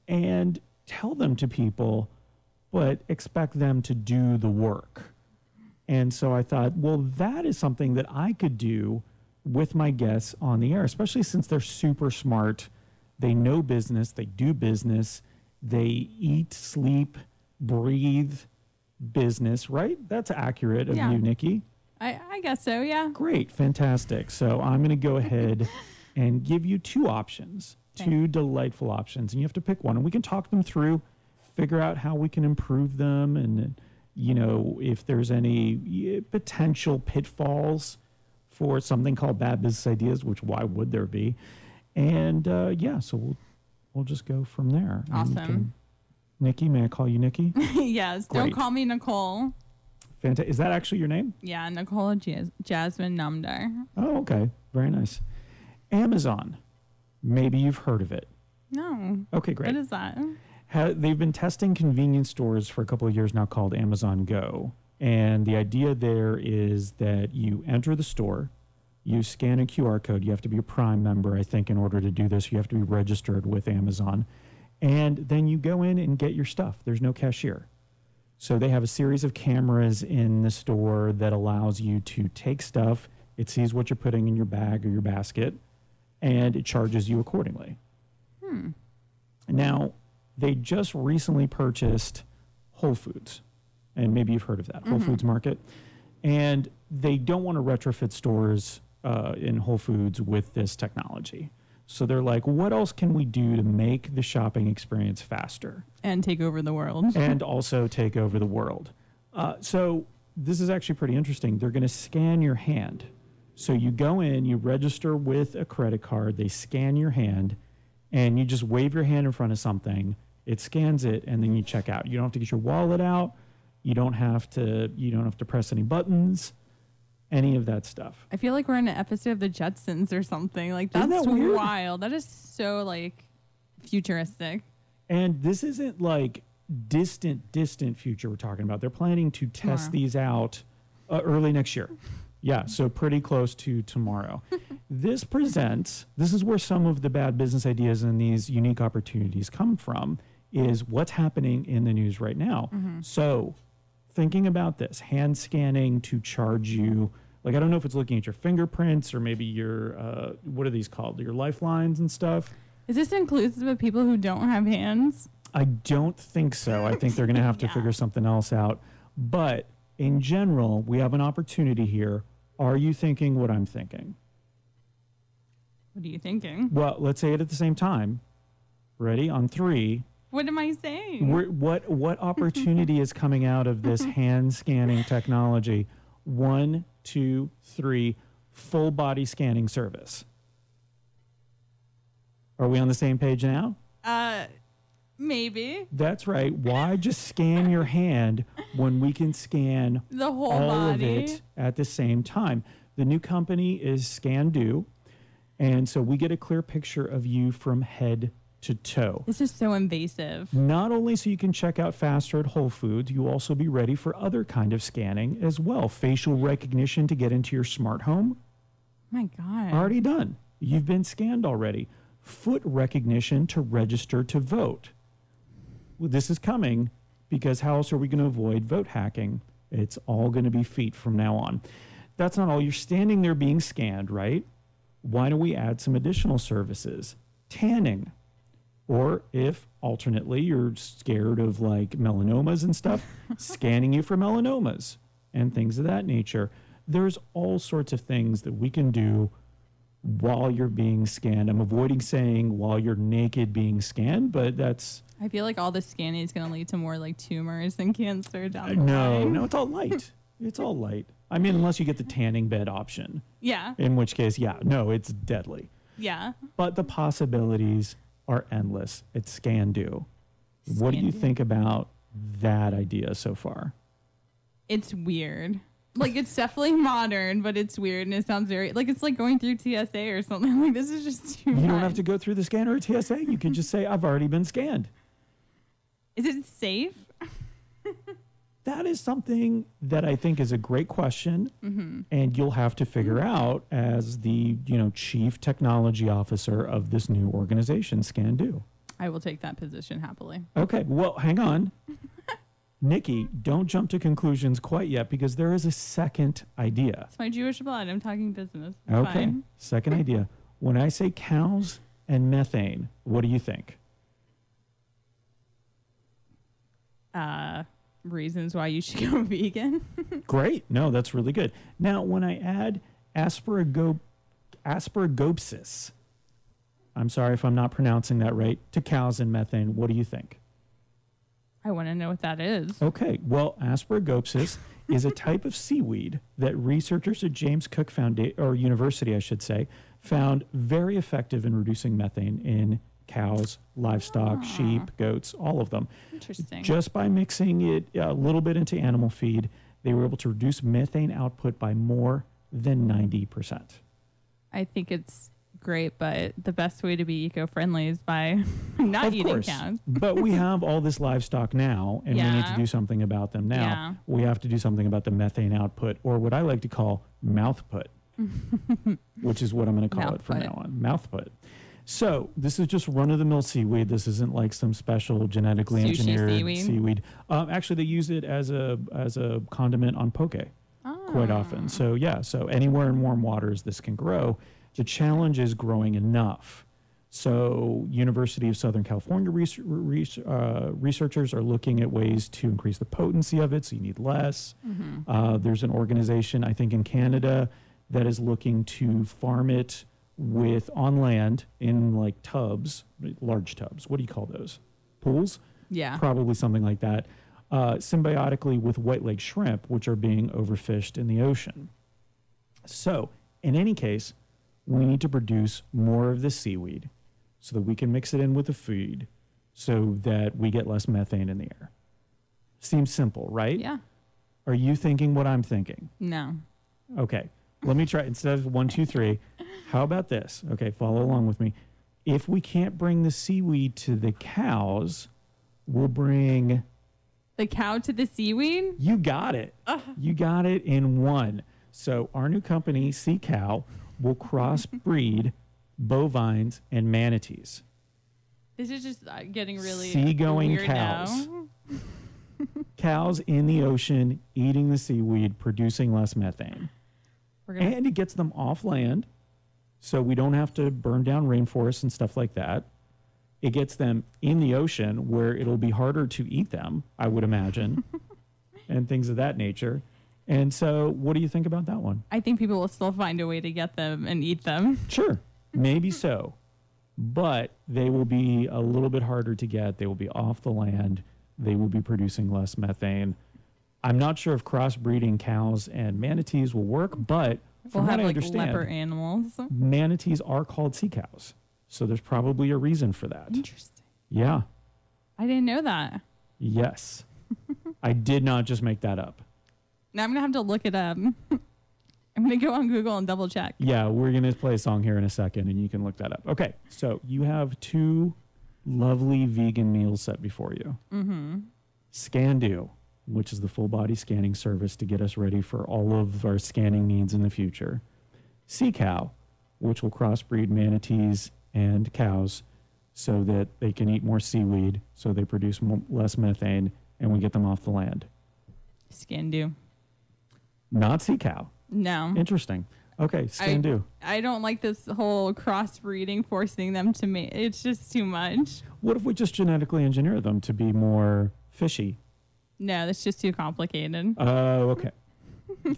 and tell them to people, but expect them to do the work. And so I thought, well, that is something that I could do with my guests on the air, especially since they're super smart. They know business, they do business, they eat, sleep, breathe business, right? That's accurate of Yeah. you, Nikki. I, I guess so, yeah. Great, fantastic. So I'm going to go ahead and give you two options, two delightful options, and you have to pick one, and we can talk them through, figure out how we can improve them, and you know if there's any potential pitfalls for something called bad business ideas, which why would there be? And uh, yeah, so we'll we'll just go from there. Awesome. can- Nikki, may I call you Nikki? yes. Don't call me Nicole. Fantastic. Is that actually your name? Yeah, Nicole Jas- Jasmine Namdar. Oh, okay. Very nice. Amazon. Maybe you've heard of it. No. Okay, great. What is that? Ha- they've been testing convenience stores for a couple of years now called Amazon Go. And the idea there is that you enter the store, you scan a QR code. You have to be a Prime member, I think, in order to do this. You have to be registered with Amazon. And then you go in and get your stuff. There's no cashier. So they have a series of cameras in the store that allows you to take stuff. It sees what you're putting in your bag or your basket, and it charges you accordingly. Now, they just recently purchased Whole Foods, and maybe you've heard of that, Whole Foods Market. And they don't want to retrofit stores uh, in Whole Foods with this technology. So they're like, what else can we do to make the shopping experience faster? And take over the world. and also take over the world. Uh, so this is actually pretty interesting. They're going to scan your hand. So you go in, you register with a credit card, they scan your hand, and you just wave your hand in front of something. It scans it, and then you check out. You don't have to get your wallet out. You don't have to. You don't have to press any buttons. Any of that stuff. I feel like we're in an episode of the Jetsons or something. Like that's that wild. That is so like futuristic. And this isn't like distant, distant future we're talking about. They're planning to test Tomorrow. these out uh, early next year. Yeah, so pretty close to tomorrow. this presents, this is where some of the bad business ideas and these unique opportunities come from, is what's happening in the news right now. So, thinking about this, hand scanning to charge you, like, I don't know if it's looking at your fingerprints or maybe your, uh, what are these called? Your lifelines and stuff. Is this inclusive of people who don't have hands? I don't think so. I think they're going to have to Yeah. figure something else out. But in general, we have an opportunity here. Are you thinking what I'm thinking? What are you thinking? Well, let's say it at the same time. Ready? On three. What am I saying? We're, what what opportunity is coming out of this hand scanning technology? One, two, three. Full body scanning service. Are we on the same page now? Uh, maybe That's right. Why just scan your hand when we can scan the whole all of body. it at the same time? The new company is ScanDo, and so we get a clear picture of you from head to toe. This is so invasive. Not only so you can check out faster at Whole Foods, you'll also be ready for other kind of scanning as well. Facial recognition to get into your smart home, my God. already done. You've been scanned already. Foot recognition to register to vote. This is coming because how else are we going to avoid vote hacking? It's all going to be feet from now on. That's not all. You're standing there being scanned, right? Why don't we add some additional services? Tanning. Or if alternately you're scared of like melanomas and stuff, scanning you for melanomas and things of that nature. There's all sorts of things that we can do while you're being scanned. I'm avoiding saying while you're naked being scanned, but that's I feel like all this scanning is going to lead to more like tumors and cancer down the no, line. no, no, it's all light. it's all light. I mean, unless you get the tanning bed option, Yeah. in which case, yeah, no, it's deadly. Yeah. But the possibilities are endless. It's ScanDo. What do you think about that idea so far? It's weird. Like it's definitely modern, but it's weird and it sounds very like it's like going through TSA or something. Like this is just too You don't have to go through the scanner at TSA. You can just say, I've already been scanned. Is it safe? That is something that I think is a great question, mm-hmm. and you'll have to figure out as the you know chief technology officer of this new organization, ScanDo. I will take that position happily. Okay, well, hang on, Nikki, don't jump to conclusions quite yet because there is a second idea. It's my Jewish blood. I'm talking business. It's Okay, fine. second idea. When I say cows and methane, what do you think? Uh, reasons why you should go vegan. Great. No, that's really good. Now, when I add asparagop- asparagopsis, I'm sorry if I'm not pronouncing that right, to cows and methane, what do you think? I want to know what that is. Okay, well, asparagopsis is a type of seaweed that researchers at James Cook Foundation or University, I should say, found very effective in reducing methane in cows, livestock, ah. sheep, goats, all of them. Interesting. Just by mixing it a little bit into animal feed, they were able to reduce methane output by more than 90%. I think it's great, but the best way to be eco-friendly is by not of eating course. cows. but we have all this livestock now, and we need to do something about them now. Yeah. We have to do something about the methane output, or what I like to call mouthput, which is what I'm going to call it from now on. Mouthput. So this is just run-of-the-mill seaweed. This isn't like some special genetically Sushi engineered seaweed? seaweed. Um, actually, they use it as a as a condiment on poke quite Ah. often. So yeah, so anywhere in warm waters this can grow. The challenge is growing enough. So University of Southern California uh, researchers are looking at ways to increase the potency of it, so you need less. Uh, there's an organization I think in Canada that is looking to farm it with on land in like tubs, large tubs. What do you call those? Pools Yeah. probably something like that, uh, symbiotically with white leg shrimp, which are being overfished in the ocean. So, in any case, we need to produce more of the seaweed so that we can mix it in with the food so that we get less methane in the air. Seems simple, right? Yeah. Are you thinking what I'm thinking? No. Okay, let me try instead of one, two, three. How about this? Okay, follow along with me. If we can't bring the seaweed to the cows, we'll bring. The cow to the seaweed? You got it. You got it in one. So our new company, Sea Cow, will crossbreed bovines and manatees. This is just uh, getting really Seagoing cows. Cows in the ocean eating the seaweed, producing less methane. Gonna and it gets them off land so we don't have to burn down rainforests and stuff like that it gets them in the ocean where it'll be harder to eat them, I would imagine, and things of that nature. And so, what do you think about that one? I think people will still find a way to get them and eat them. Sure, maybe so. But they will be a little bit harder to get. They will be off the land. They will be producing less methane. I'm not sure if crossbreeding cows and manatees will work, but from We'll what have I like understand, animals. manatees are called sea cows. So there's probably a reason for that. Interesting. Yeah. I didn't know that. Yes. I did not just make that up. Now I'm gonna have to look it up. I'm gonna go on Google and double check. Yeah, we're going to play a song here in a second and you can look that up. Okay. So you have two lovely vegan meals set before you. Mm-hmm. ScanDo, which is the full body scanning service to get us ready for all of our scanning needs in the future. Sea Cow, which will crossbreed manatees and cows so that they can eat more seaweed, so they produce less methane, and we get them off the land. Skin do. Not Sea Cow. No. Interesting. Okay, ScanDo. I don't like this whole crossbreeding, forcing them to mate. It's just too much. What if we just genetically engineer them to be more fishy? No, that's just too complicated. Oh, okay.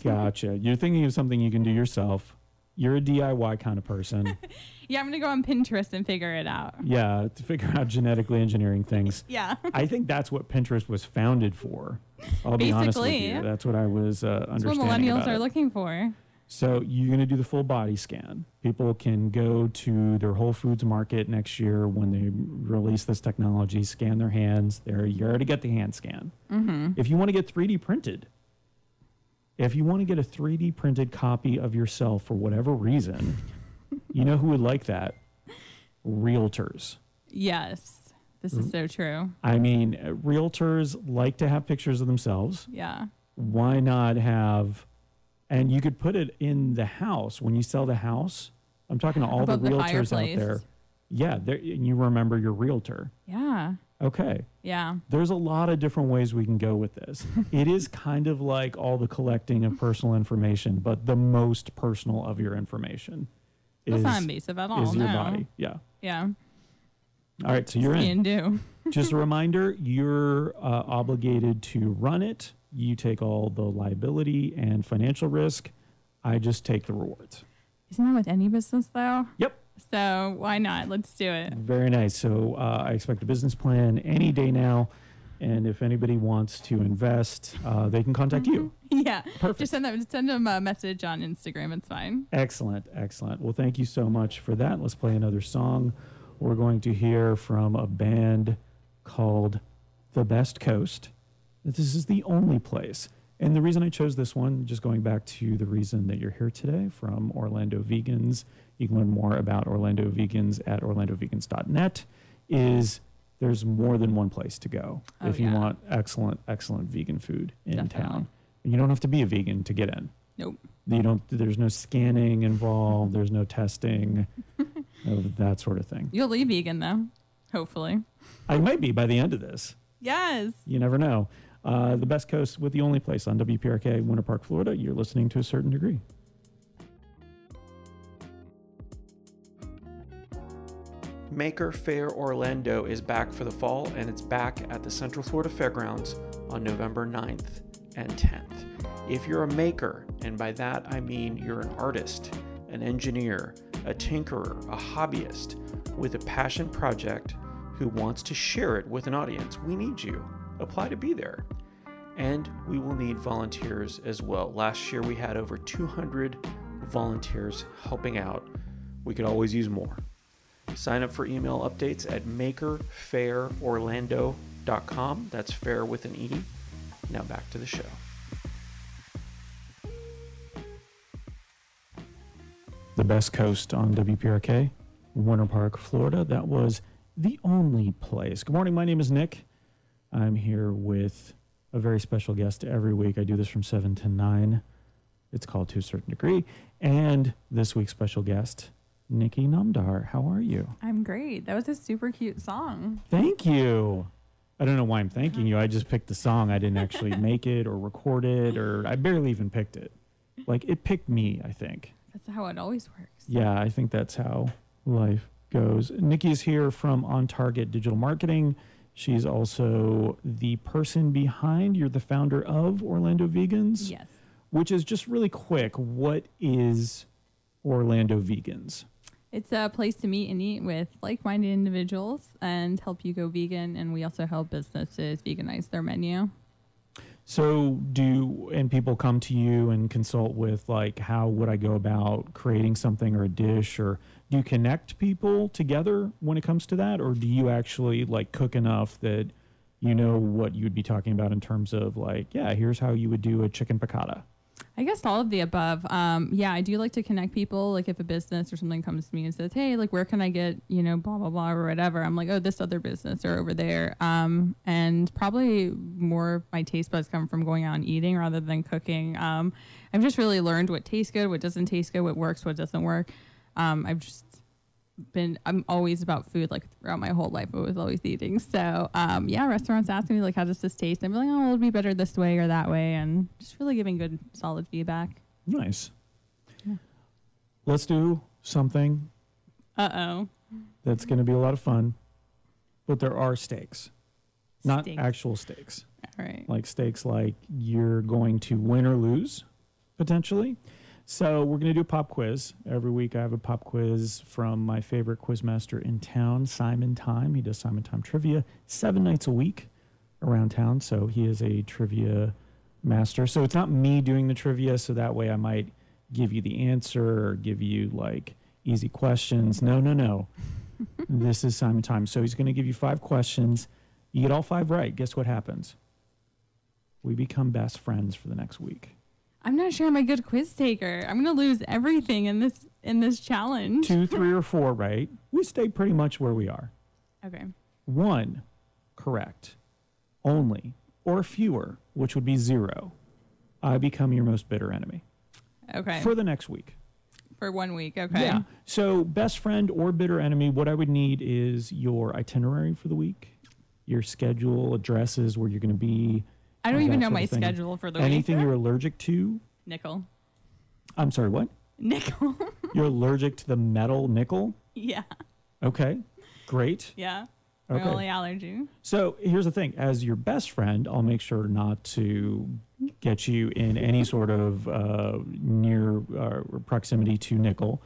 gotcha. You're thinking of something you can do yourself. You're a DIY kind of person. Yeah, I'm gonna go on Pinterest and figure it out. yeah, to figure out genetically engineering things. Yeah. I think that's what Pinterest was founded for. I'll be honest with Basically. you. That's what I was uh, That's what understanding. millennials about are it. looking for. So you're going to do the full body scan. People can go to their Whole Foods market next year when they release this technology, scan their hands. There, you already get the hand scan. Mm-hmm. If you want to get 3D printed, if you want to get a 3D printed copy of yourself for whatever reason, you know who would like that? Realtors. Yes, this is so true. I mean, realtors like to have pictures of themselves. Yeah. Why not have, and you could put it in the house when you sell the house. I'm talking to all the realtors out there. Yeah, there, and you remember your realtor. Yeah. Okay. Yeah. There's a lot of different ways we can go with this. it is kind of like all the collecting of personal information, but the most personal of your information That's is, not invasive at all. is your no. body. Yeah. Yeah. All right, so you're in. Do. Just a reminder, you're uh, obligated to run it. You take all the liability and financial risk. I just take the rewards. Isn't that with any business though? Yep. So why not? Let's do it. Very nice. So uh, I expect a business plan any day now. And if anybody wants to invest, uh, they can contact you. Yeah. Perfect. Just send them send them a message on Instagram. It's fine. Excellent, excellent. Well, thank you so much for that. Let's play another song. We're going to hear from a band called The Best Coast. This is the only place. And the reason I chose this one, just going back to the reason that you're here today from Orlando Vegans, you can learn more about Orlando Vegans at orlandovegans.net, is there's more than one place to go Oh, if you yeah. want excellent, excellent vegan food in Definitely. town. And you don't have to be a vegan to get in Nope. you don't there's no scanning involved there's no testing of that sort of thing You'll leave vegan though. Hopefully. i might be by the end of this Yes. you never know uh, the best coast with the only place on wprk winter park florida you're listening to a certain degree Maker Faire Orlando is back for the fall, and it's back at the Central Florida Fairgrounds on November 9th and 10th. If you're a maker, and by that I mean you're an artist, an engineer, a tinkerer, a hobbyist with a passion project who wants to share it with an audience, we need you. Apply to be there. And we will need volunteers as well. Last year we had over 200 volunteers helping out. We could always use more. Sign up for email updates at makerfaireorlando.com. That's fair with an E. Now back to the show. the best coast on wprk winter park florida that was the only place good morning my name is nick i'm here with a very special guest every week i do this from 7 to 9 it's called to a certain degree and this week's special guest nikki namdar how are you I'm great. That was a super cute song. Thank you. I don't know why I'm thanking you. I uh-huh. just picked the song. I didn't actually make it or record it, or I barely even picked it. Like it picked me, I think. That's how it always works. Yeah, I think that's how life goes. Nikki is here from On Target Digital Marketing. She's also the person behind, you're the founder of Orlando Vegans. Yes. Which is just really quick. What is Orlando Vegans? It's a place to meet and eat with like minded individuals and help you go vegan. And we also help businesses veganize their menu. So do and people come to you and consult with like how would I go about creating something or a dish or do you connect people together when it comes to that or do you actually like cook enough that you know what you would be talking about in terms of like yeah here's how you would do a chicken piccata I guess all of the above. Um, yeah, I do like to connect people. Like if a business or something comes to me and says, "Hey, like where can I get you know blah blah blah or whatever," I'm like, "Oh, this other business or over there." Um, and probably more of my taste buds come from going out and eating rather than cooking. Um, I've just really learned what tastes good, what doesn't taste good, what works, what doesn't work. Um, I've just been I'm always about food like throughout my whole life. I was always eating. So um, yeah, restaurants ask me like how does this taste? I'm like, oh, it'll be better this way or that way, and just really giving good solid feedback. nice let's do something Uh oh. that's going to be a lot of fun but there are stakes not Steak. actual stakes All right. like stakes like you're going to win or lose potentially so we're going to do a pop quiz. Every week i have a pop quiz from my favorite quizmaster in town simon time. He does simon time trivia seven nights a week around town so he is a trivia master. So it's not me doing the trivia so that way i might give you the answer or give you like easy questions. No no no. This is simon time. So he's going to give you five questions. You get all five right. Guess what happens? We become best friends for the next week. I'm not sure I'm a good quiz taker. I'm gonna lose everything in this in this challenge. Two, three, or four, right? We stay pretty much where we are. Okay. One, correct, only, or fewer, which would be zero. I become your most bitter enemy Okay. for the next week. For one week. Okay. Yeah. So, best friend or bitter enemy, what I would need is your itinerary for the week, your schedule, addresses, where you're going to be. I don't even know my schedule for the Anything week. you're allergic to. Nickel. I'm sorry, what? Nickel. You're allergic to the metal nickel? yeah. Okay, great. Yeah. My Okay. only allergy. So here's the thing: as your best friend, I'll make sure not to get you in any sort of uh, near uh, proximity to nickel.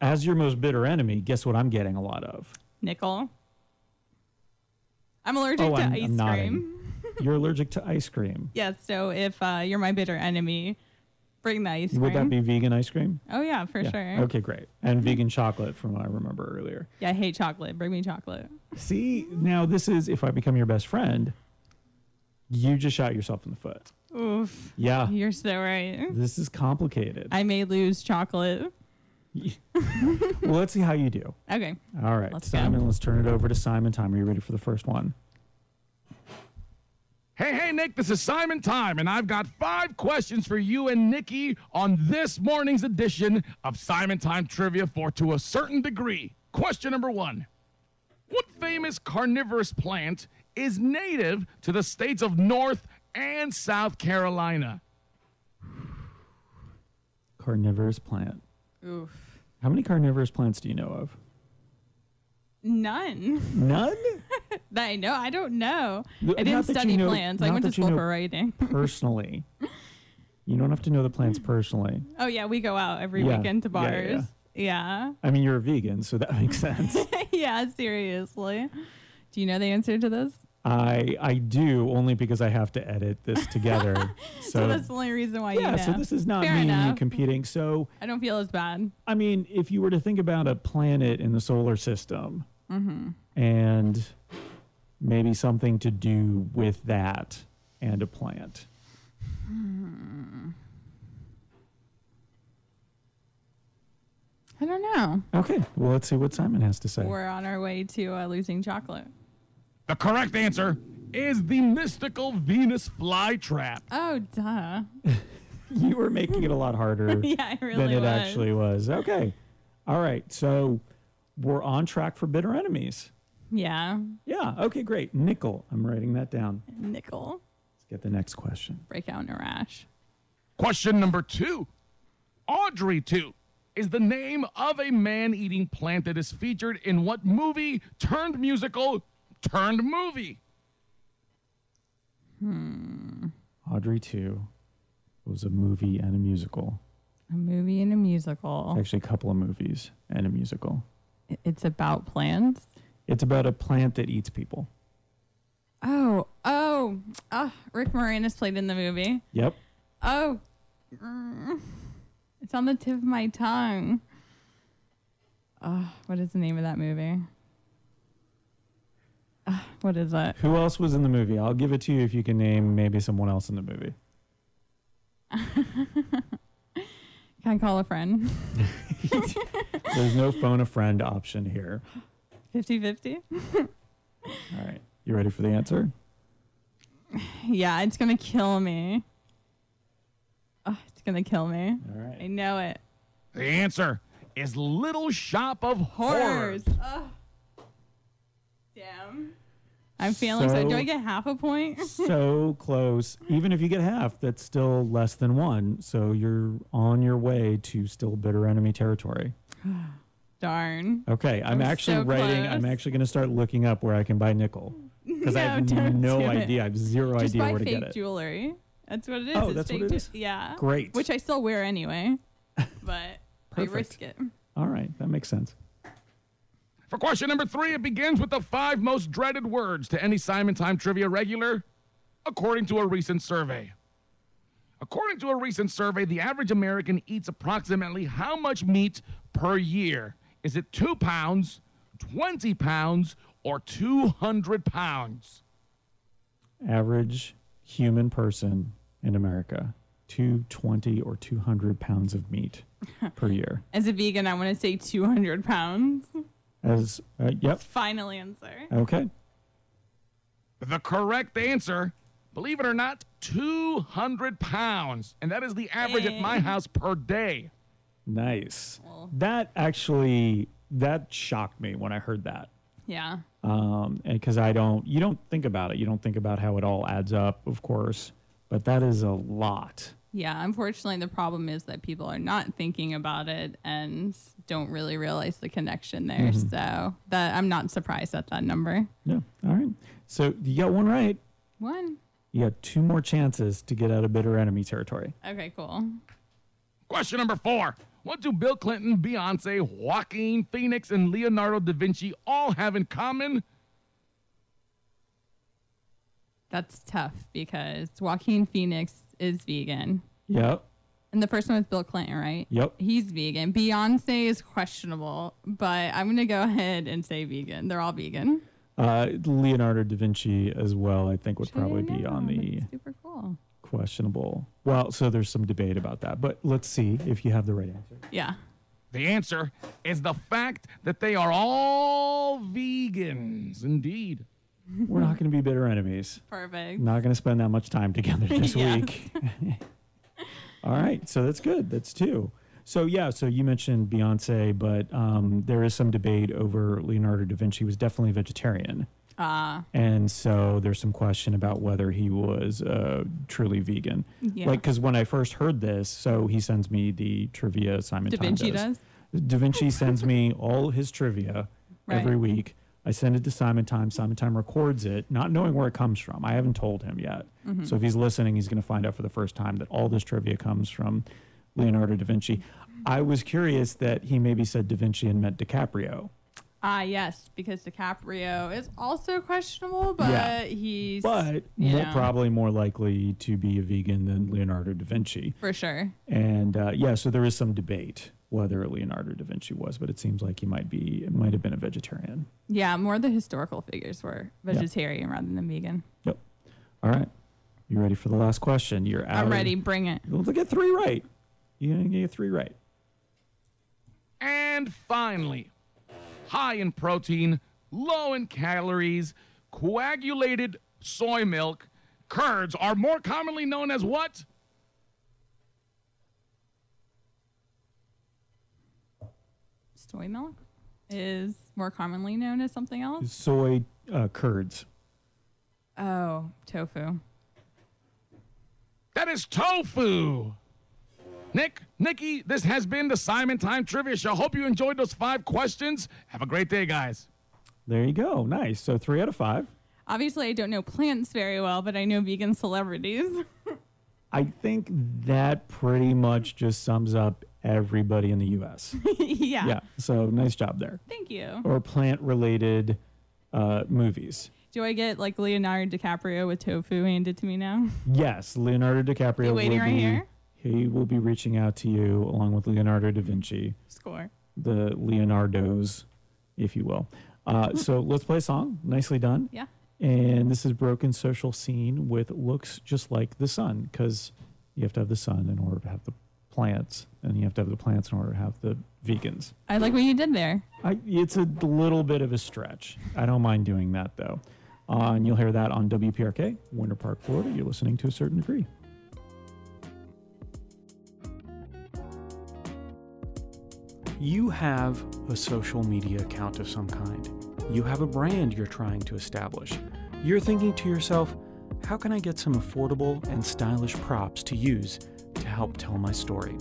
As your most bitter enemy, guess what I'm getting a lot of? Nickel. I'm allergic Oh, to I'm- ice I'm cream. You're allergic to ice cream. Yeah, so if uh, you're my bitter enemy, bring the ice cream. Would that be vegan ice cream? Oh yeah, for Yeah. sure. Okay, great. And vegan chocolate, from what I remember earlier. Yeah, I hate chocolate. Bring me chocolate. See, now this is if I become your best friend, you just shot yourself in the foot. Oof. Yeah, You're so right. this is complicated. I may lose chocolate. well, let's see how you do. Okay. All right, Let's go. Simon, let's turn it over to Simon Time. Are you ready for the first one? Hey, hey, Nick, this is Simon Time, and I've got five questions for you and Nikki on this morning's edition of Simon Time Trivia for To a Certain Degree. Question number one What famous carnivorous plant is native to the states of North and South Carolina? Carnivorous plant. Oof. How many carnivorous plants do you know of? None. None? that I know. I don't know. I didn't you study know- plants. I went to school for writing. personally. You don't have to know the plants personally. Oh yeah, we go out every Yeah. weekend to Yeah, yeah, bars. Yeah. I mean, you're a vegan, so that makes sense. Yeah, seriously. Do you know the answer to this? I I do only because I have to edit this together. So, So, that's the only reason why yeah, you know. so this is not Fair me enough. competing. So I don't feel as bad. I mean, if you were to think about a planet in the solar system Mm-hmm. and maybe something to do with that and a plant. I don't know. Okay, well, let's see what Simon has to say. We're on our way to uh, losing chocolate. The correct answer is the mystical Venus flytrap. Oh, duh. You were making it a lot harder yeah, really than it was. actually was. Okay. All right, so we're on track for bitter enemies. Yeah. Yeah, okay, great. Nickel, I'm writing that down. Nickel. Let's get the next question. Break out in a rash. Question number two Audrey 2 is the name of a man eating plant that is featured in what movie turned musical turned movie? Hmm. Audrey 2 was a movie and a musical. A movie and a musical. Actually, a couple of movies and a musical. It's about plants. It's about a plant that eats people. Oh, oh, oh, Rick Moranis played in the movie. Yep. Oh, mm, it's on the tip of my tongue. Oh, what is the name of that movie? What is that? Who else was in the movie? I'll give it to you if you can name maybe someone else in the movie. Can I call a friend? There's no phone a friend option here. 50 50? All right. You ready for the answer? Yeah, it's going to kill me. Oh, it's going to kill me. All I know it. The answer is Little Shop of Horrors. Horrors. Oh. Damn. I'm feeling so. So- Do I get half a point? so close. Even if you get half, that's still less than one. So you're on your way to still bitter enemy territory. Darn. Okay, I'm, I'm actually so writing. I'm actually going to start looking up where I can buy nickel because I have no do it. idea. I have zero Just idea where to get it. jewelry. That's what it is. Oh, It's that's what it is. ju- Yeah. Great. Which I still wear anyway. But I risk it. All right, that makes sense. For question number three, it begins with the five most dreaded words to any Simon Time trivia regular, according to a recent survey. According to a recent survey, the average American eats approximately how much meat per year? Is it two pounds, 20 pounds, or 200 pounds? Average human person in America, 220 or 200 pounds of meat per year. As a vegan, I want to say 200 pounds. As uh, yep. Final answer. Okay. The correct answer, believe it or not, 200 pounds. And that is the average at my house per day. Nice. Well. That actually that shocked me when I heard that. Yeah. Um, because I don't, you don't think about it. You don't think about how it all adds up, of course, but that is a lot. Yeah. Unfortunately, the problem is that people are not thinking about it and don't really realize the connection there. Mm-hmm. So that I'm not surprised at that number. Yeah. All right. So you got one right. One. You got two more chances to get out of bitter enemy territory. Okay, cool. Question number four. What do Bill Clinton, Beyonce, Joaquin Phoenix, and Leonardo da Vinci all have in common? That's tough because Joaquin Phoenix is vegan. Yep. And the first one was Bill Clinton, right? Yep. He's vegan. Beyonce is questionable, but I'm going to go ahead and say vegan. They're all vegan. Uh, Leonardo da Vinci as well, I think, would probably be on the that's super cool. questionable. Well, so there's some debate about that, but let's see if you have the right answer. Yeah. The answer is the fact that they are all vegans. Indeed. We're not going to be bitter enemies. Perfect. Not going to spend that much time together this week. All right, so that's good. That's two. So yeah, so you mentioned Beyonce, but um, there is some debate over Leonardo da Vinci was definitely a vegetarian, Ah, and so there's some question about whether he was uh, truly vegan. Yeah. Like, because when I first heard this, so he sends me the trivia. Simon Da Vinci does? Da Vinci sends me all his trivia every Right. week. I send it to Simon Time. Simon Time records it, not knowing where it comes from. I haven't told him yet. Mm-hmm. So if he's listening, he's going to find out for the first time that all this trivia comes from Leonardo da Vinci. I was curious that he maybe said Da Vinci and meant DiCaprio. Ah, yes, because DiCaprio is also questionable, but Yeah. he's But more, probably more likely to be a vegan than Leonardo da Vinci. for sure. And uh, yeah, so there is some debate whether Leonardo da Vinci was, but it seems like he might be, it might have been a vegetarian. Yeah, more the historical figures were vegetarian rather than vegan. Yep. All right. You ready for the last question? You're out. I'm ready. Bring it. Well, to get three right. You're gonna get three right. And finally, high in protein, low in calories, coagulated soy milk, curds are more commonly known as what? Soy milk is more commonly known as something else. Soy uh, curds. Oh, tofu. That is tofu. Nick, Nikki, this has been the Simon Time Trivia Show. Hope you enjoyed those five questions. Have a great day, guys. There you go. Nice. So three out of five. Obviously, I don't know plants very well, but I know vegan celebrities. I think that pretty much just sums up everybody in the U.S. yeah. yeah. So nice job there. Thank you. Or plant related uh, movies. Do I get like Leonardo DiCaprio with tofu handed to me now? Yes, Leonardo DiCaprio. You waiting will right be, here? He will be reaching out to you along with Leonardo da Vinci, Score. the Leonardos, if you will. Uh, so let's play a song. Nicely done. Yeah. And this is Broken Social Scene with Looks Just Like the Sun, because you have to have the sun in order to have the plants, and you have to have the plants in order to have the vegans. I like what you did there. I, it's a little bit of a stretch. I don't mind doing that, though. Uh, and you'll hear that on WPRK, Winter Park, Florida. You're listening to a certain degree. You have a social media account of some kind. You have a brand you're trying to establish. You're thinking to yourself, how can I get some affordable and stylish props to use to help tell my story?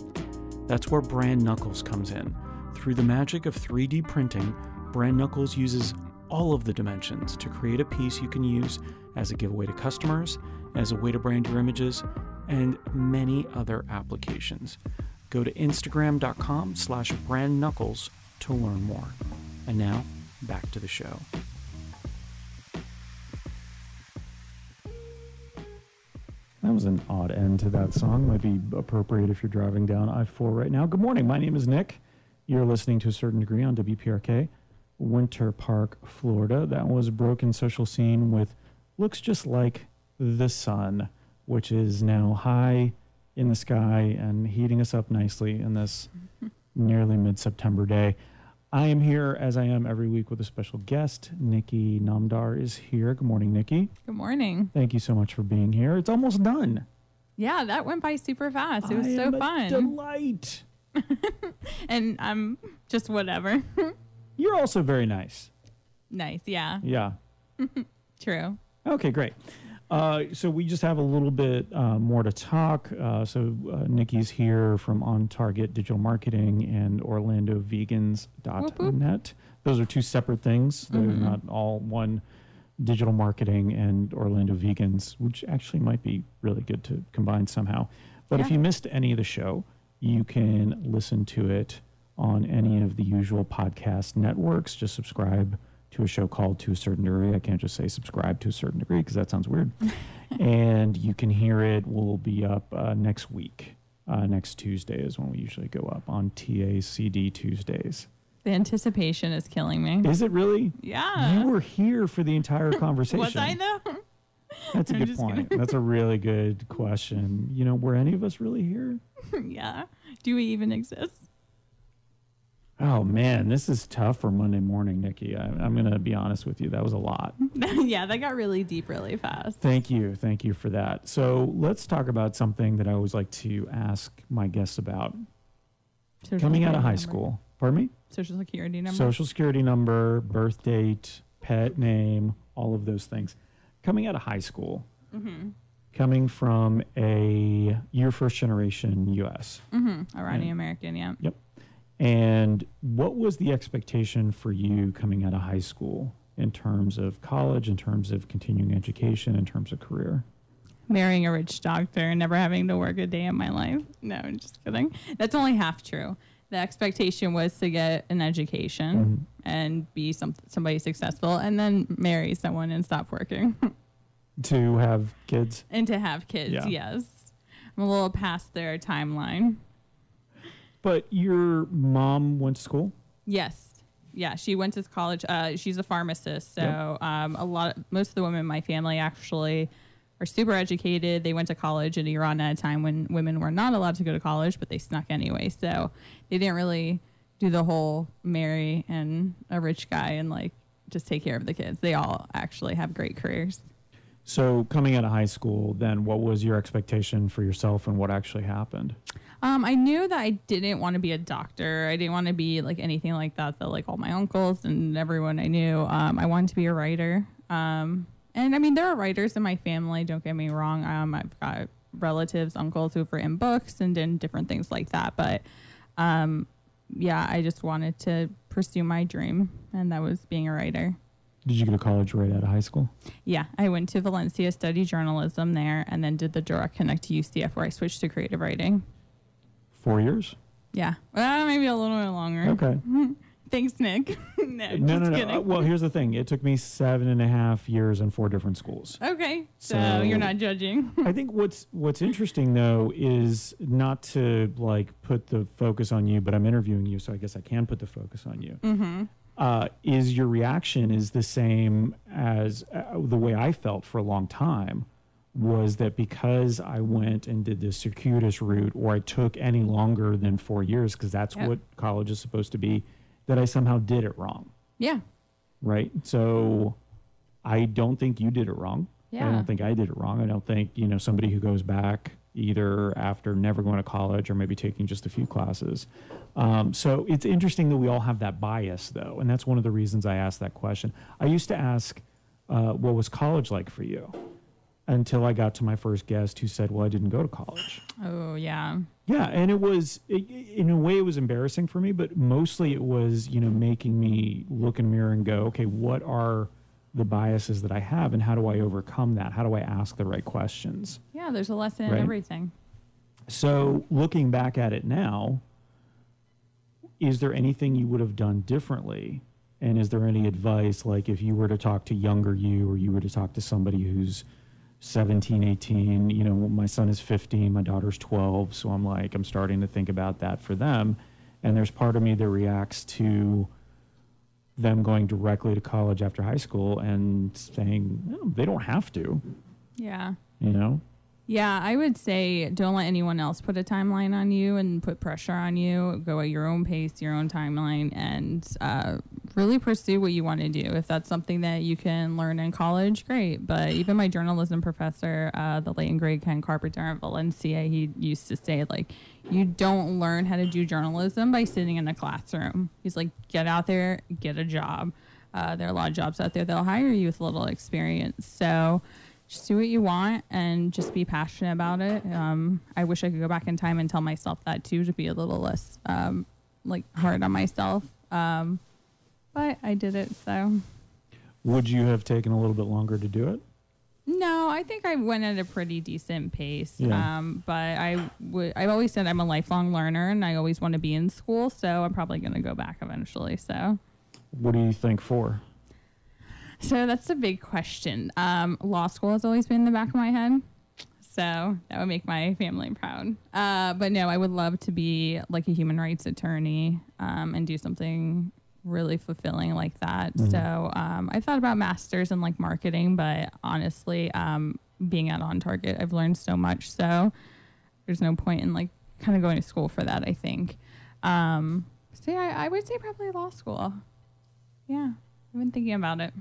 That's where Brand Knuckles comes in. Through the magic of 3D printing, Brand Knuckles uses all of the dimensions to create a piece you can use as a giveaway to customers, as a way to brand your images, and many other applications. Go to instagram.com slash brandknuckles to learn more. And now, back to the show. That was an odd end to that song. Might be appropriate if you're driving down I 4 right now. Good morning. My name is Nick. You're listening to a certain degree on WPRK, Winter Park, Florida. That was Broken Social Scene with Looks Just Like the Sun, which is now high in the sky and heating us up nicely in this nearly mid September day. I am here as I am every week with a special guest. Nikki Namdar is here. Good morning, Nikki. Good morning. Thank you so much for being here. It's almost done. Yeah, that went by super fast. It was I so fun. Delight. and I'm just whatever. You're also very nice. nice. Yeah. Yeah. True. Okay, great. Uh, so we just have a little bit uh, more to talk. Uh, so uh, Nikki's here from On Target Digital Marketing and OrlandoVegans.net. Those are two separate things. They're Mhm. not all one. Digital marketing and Orlando Vegans, which actually might be really good to combine somehow. But if you missed any of the show, you can listen to it on any of the usual podcast networks. Just subscribe to a show called To a Certain Degree. I can't just say subscribe to a certain degree because that sounds weird. and you can hear it. We'll be up uh, next week. Uh, next Tuesday is when we usually go up on TACD Tuesdays. The anticipation is killing me. Is it really? yeah. You were here for the entire conversation. Was I though? That's a I'm good point. That's a really good question. You know, were any of us really here? yeah. Do we even exist? Oh man, this is tough for Monday morning, Nikki. I, I'm going to be honest with you. That was a lot. yeah, that got really deep really fast. Thank you. Thank you for that. So let's talk about something that I always like to ask my guests about. Social Coming out of high number. school. Pardon me? Social security number. Social security number, birth date, pet name, all of those things. Coming out of high school, mm-hmm. coming from a your first generation US. Mm-hmm. Iranian American, yeah. And what was the expectation for you coming out of high school in terms of college, in terms of continuing education, in terms of career? Marrying a rich doctor and never having to work a day in my life. No, I'm just kidding. That's only half true. The expectation was to get an education mm-hmm. and be some somebody successful and then marry someone and stop working. To have kids? and to have kids, Yeah. yes. I'm a little past their timeline. But your mom went to school? Yes. Yeah, she went to college. Uh, she's a pharmacist, so um, a lot. most of the women in my family actually are super educated. They went to college in Iran at a time when women were not allowed to go to college, but they snuck anyway. So they didn't really do the whole marry and a rich guy and like just take care of the kids. They all actually have great careers. So, coming out of high school, then what was your expectation for yourself and what actually happened? Um, I knew that I didn't want to be a doctor. I didn't want to be like anything like that. That like all my uncles and everyone I knew. Um, I wanted to be a writer. Um, and I mean, there are writers in my family. Don't get me wrong. Um, I've got relatives, uncles who've written books and done different things like that. But um, yeah, I just wanted to pursue my dream, and that was being a writer. Did you go to college right out of high school? Yeah, I went to Valencia, studied journalism there, and then did the direct connect to UCF where I switched to creative writing. Four years? Yeah, well, maybe a little bit longer. Okay. Thanks, Nick. no, no, no, no. Uh, well, here's the thing. It took me seven and a half years in four different schools. okay, so, So- you're not judging. I think what's what's interesting though is not to like put the focus on you, but I'm interviewing you, so I guess I can put the focus on you. mm-hmm. Uh, is your reaction is the same as uh, the way I felt for a long time? Was that because I went and did the circuitous route, or I took any longer than four years, because that's Yep. what college is supposed to be, that I somehow did it wrong, Yeah, right? So I don't think you did it wrong. Yeah. I don't think I did it wrong. I don't think, you know, somebody who goes back either after never going to college or maybe taking just a few classes. Um, so it's interesting that we all have that bias, though. And that's one of the reasons I asked that question. I used to ask, uh, what was college like for you? Until I got to my first guest who said, well, I didn't go to college. Oh, yeah. Yeah, and it was it, in a way it was embarrassing for me, but mostly it was you know making me look in the mirror and go, okay, what are the biases that I have, and how do I overcome that? How do I ask the right questions? Yeah, there's a lesson Right. in everything. So looking back at it now, is there anything you would have done differently? And is there any advice, like if you were to talk to younger you, or you were to talk to somebody who's 17, 18, you know, my son is 15, my daughter's 12, so I'm like, I'm starting to think about that for them. And there's part of me that reacts to them going directly to college after high school and saying, no, they don't have to, Yeah. you know? Yeah, I would say don't let anyone else put a timeline on you and put pressure on you. Go at your own pace, your own timeline, and uh, really pursue what you want to do. If that's something that you can learn in college, great. But even my journalism professor, uh, the late and great Ken Carpenter at Valencia, he used to say, like, you don't learn how to do journalism by sitting in a classroom. He's like, get out there, get a job. Uh, there are a lot of jobs out there that'll hire you with little experience. So, just do what you want and just be passionate about it. Um, I wish I could go back in time and tell myself that too, to be a little less um, like hard on myself. Um, but I did it, so Would you have taken a little bit longer to do it? no, I think I went at a pretty decent pace. Yeah. Um, but I would. I've always said I'm a lifelong learner, and I always want to be in school. So I'm probably going to go back eventually. So. What do you think for? So that's a big question. Um, law school has always been in the back of my head. So that would make my family proud. Uh, but no, I would love to be like a human rights attorney um, and do something really fulfilling like that. So um, I thought about masters in like marketing, but honestly, um, being out on target, I've learned so much. So there's no point in like kind of going to school for that, I think. Um, so yeah, I, I would say probably law school. Yeah, I've been thinking about it.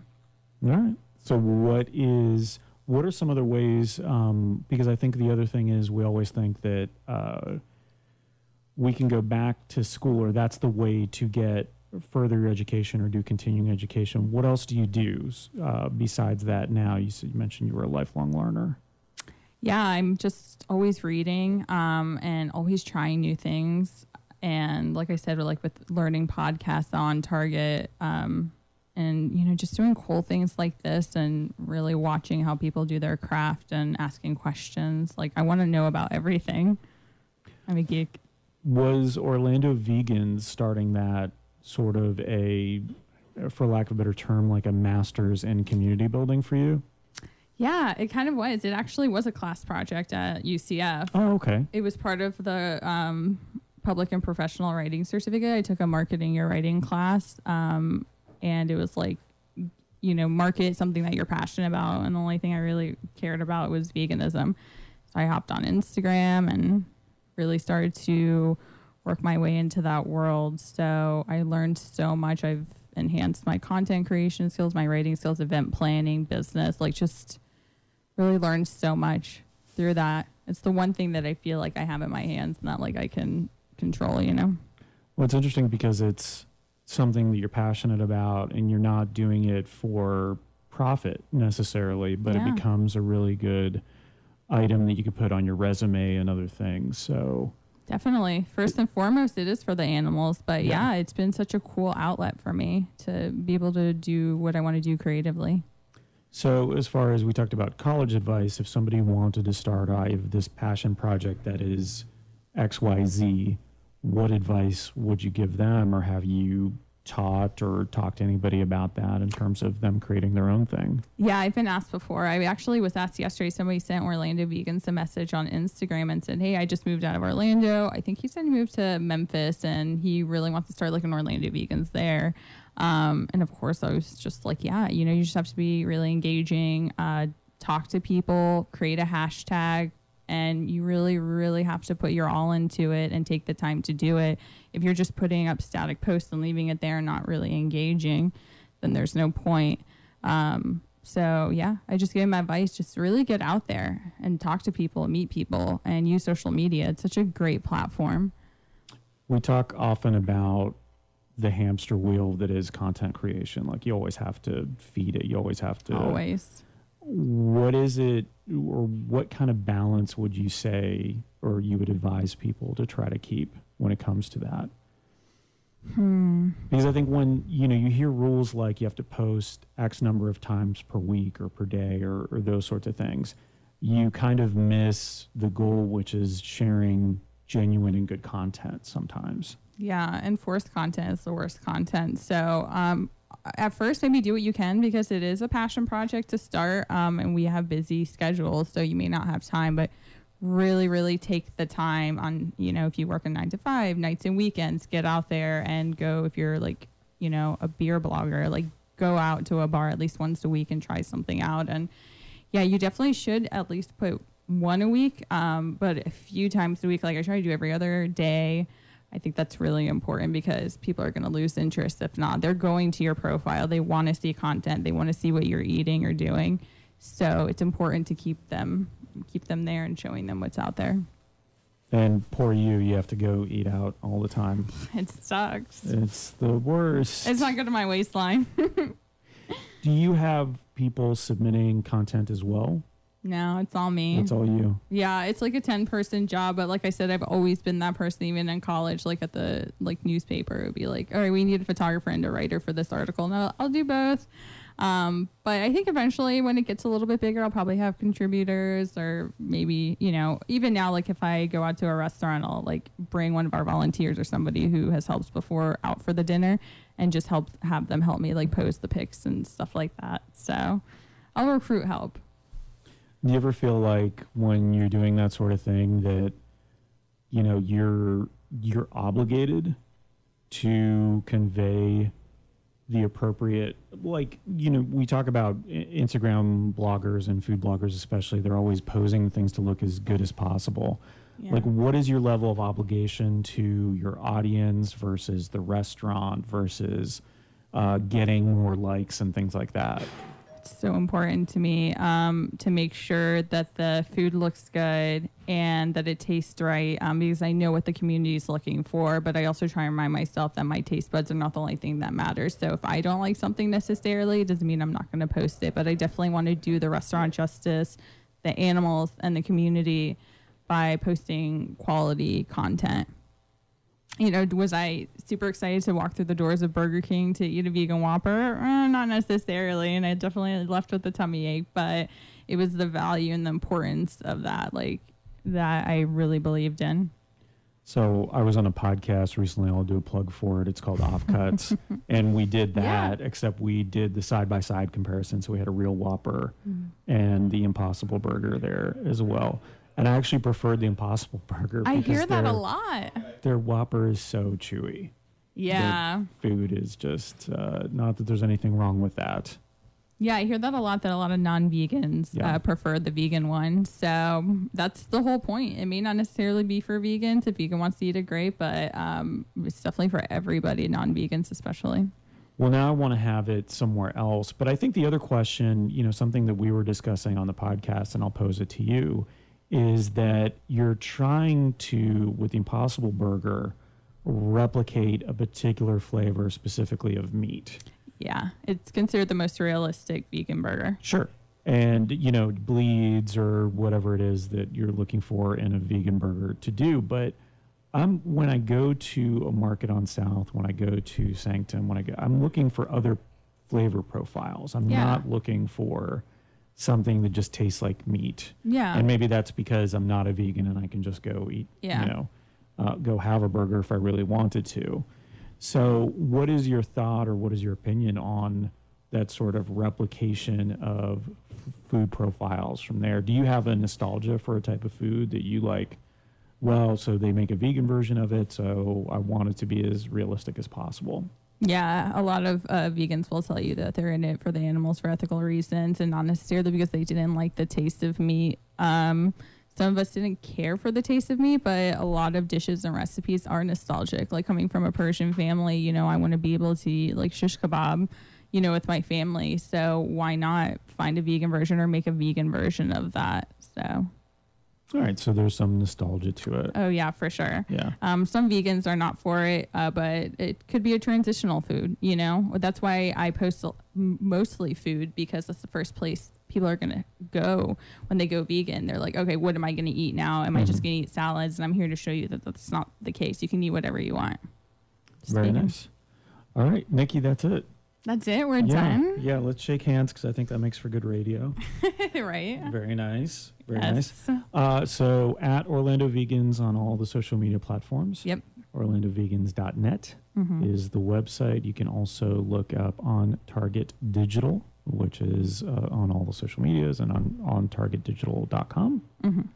All right. So what is what are some other ways? Um, because I think the other thing is we always think that uh, we can go back to school or that's the way to get further education or do continuing education. What else do you do uh, besides that? Now you, you mentioned you were a lifelong learner. Yeah, I'm just always reading um, and always trying new things. And like I said, like with learning podcasts on Target, um, and you know, just doing cool things like this, and really watching how people do their craft and asking questions. Like I want to know about everything. I'm a geek. Was Orlando Vegans starting that sort of a, for lack of a better term, like a master's in community building for you? Yeah, it kind of was. It actually was a class project at UCF. Oh, okay. It was part of the um, public and professional writing certificate. I took a marketing your writing class, um, and it was like, you know, market something that you're passionate about. And the only thing I really cared about was veganism. So I hopped on Instagram and really started to work my way into that world. So I learned so much. I've enhanced my content creation skills, my writing skills, event planning, business, like just really learned so much through that. It's the one thing that I feel like I have in my hands, not like I can control, you know? Well, it's interesting because it's something that you're passionate about and you're not doing it for profit necessarily, but Yeah. it becomes a really good item that you could put on your resume and other things. So Definitely. First and foremost, it is for the animals. But Yeah. yeah. it's been such a cool outlet for me to be able to do what I want to do creatively. So, as far as we talked about college advice, if somebody wanted to start, I have this passion project that is XYZ, what advice would you give them, or have you taught or talked to anybody about that in terms of them creating their own thing? Yeah, I've been asked before. I actually was asked yesterday. Somebody sent Orlando Vegans a message on Instagram and said, Hey, I just moved out of Orlando. I think he said he moved to Memphis and he really wants to start like an Orlando Vegans there. Um, and of course, I was just like, Yeah, you know, you just have to be really engaging, uh, talk to people, create a hashtag. And you really, really have to put your all into it and take the time to do it. If you're just putting up static posts and leaving it there and not really engaging, then there's no point. Um, so yeah, I just gave him advice: just really get out there and talk to people, meet people, and use social media. It's such a great platform. We talk often about the hamster wheel that is content creation. Like, you always have to feed it, you always have to. Always. what is it or what kind of balance would you say or you would advise people to try to keep when it comes to that Hmm. because i think when you know you hear rules like you have to post x number of times per week or per day or, or those sorts of things you kind of miss the goal which is sharing genuine and good content sometimes Yeah, and forced content is the worst content. So, um, at first, maybe do what you can because it is a passion project to start, um, and we have busy schedules, so you may not have time. But really, really take the time on you know if you work a nine to five, nights and weekends, get out there and go. If you're like you know a beer blogger, like go out to a bar at least once a week and try something out. And yeah, you definitely should at least put one a week, um, but a few times a week. Like I try to do every other day. I think that's really important because people are going to lose interest if not. They're going to your profile. They want to see content. They want to see what you're eating or doing. So it's important to keep them keep them there and showing them what's out there. and poor you you have to go eat out all the time It sucks. it's the worst It's not good to my waistline. Do you have people submitting content as well? No, it's all me. That's all you. Yeah, it's like a 10 person job, but like I said, I've always been that person even in college, like at the like newspaper, it would be like, all right, we need a photographer and a writer for this article. No, I'll do both. Um, but I think eventually when it gets a little bit bigger, I'll probably have contributors or maybe, you know, even now, like if I go out to a restaurant, I'll like bring one of our volunteers or somebody who has helped before out for the dinner and just help have them help me like post the pics and stuff like that. So I'll recruit help. Do you ever feel like when you're doing that sort of thing that you know you're you're obligated to convey the appropriate like you know we talk about Instagram bloggers and food bloggers especially they're always posing things to look as good as possible. Yeah. Like what is your level of obligation to your audience versus the restaurant versus uh, getting more likes and things like that? It's so important to me um, to make sure that the food looks good and that it tastes right um, because I know what the community is looking for. But I also try and remind myself that my taste buds are not the only thing that matters. So if I don't like something necessarily, it doesn't mean I'm not going to post it. But I definitely want to do the restaurant justice, the animals, and the community by posting quality content you know, was I super excited to walk through the doors of Burger King to eat a vegan Whopper? Eh, not necessarily, and I definitely left with a tummy ache. But it was the value and the importance of that, like that I really believed in. So I was on a podcast recently. I'll do a plug for it. It's called Offcuts, and we did Yeah. that. Except we did the side by side comparison. So we had a real Whopper and the Impossible Burger there as well. And I actually preferred the Impossible Burger. I because hear that a lot. Their Whopper is so chewy. Yeah, Food is just uh, not that there's anything wrong with that. yeah, I hear that a lot. That a lot of non-vegans Yeah. uh, prefer the vegan one. So that's the whole point. It may not necessarily be for vegans. If vegan wants to eat it, great. But um, it's definitely for everybody, non-vegans especially. Well, now I want to have it somewhere else. But I think the other question, you know, something that we were discussing on the podcast, and I'll pose it to you, is that you're trying to, with the Impossible Burger, replicate a particular flavor specifically of meat. Yeah, it's considered the most realistic vegan burger. Sure. and you know bleeds or whatever it is that you're looking for in a vegan burger to do but i'm when i go to a market on south when i go to sanctum when i go i'm looking for other flavor profiles i'm Yeah. not looking for something that just tastes like meat. Yeah. and maybe that's because i'm not a vegan and i can just go eat Yeah. you know uh, go have a burger if i really wanted to. So what is your thought or what is your opinion on that sort of replication of f- food profiles from there? Do you have a nostalgia for a type of food that you like? Well so they make a vegan version of it so i want it to be as realistic as possible Yeah, a lot of uh, vegans will tell you that they're in it for the animals for ethical reasons and not necessarily because they didn't like the taste of meat. Um, some of us didn't care for the taste of meat, but a lot of dishes and recipes are nostalgic. Like coming from a Persian family, you know, I want to be able to eat like shish kebab, you know, with my family. So why not find a vegan version or make a vegan version of that? So, all right so there's some nostalgia to it oh yeah, for sure. yeah Um, some vegans are not for it, uh, but it could be a transitional food. You know, that's why I post mostly food because that's the first place people are gonna go when they go vegan. They're like, okay, what am I gonna eat now? Am I just Mhm. gonna eat salads? And I'm here to show you that that's not the case. You can eat whatever you want. Just very vegan. nice all right nikki that's it That's it. We're yeah done. yeah let's shake hands because i think that makes for good radio right. very nice very nice Yes. Uh, so at Orlando Vegans on all the social media platforms. Yep. OrlandoVegans.net Mhm. is the website. You can also look up on Target Digital, which is uh, on all the social medias and on, on targetdigital.com. Mhm.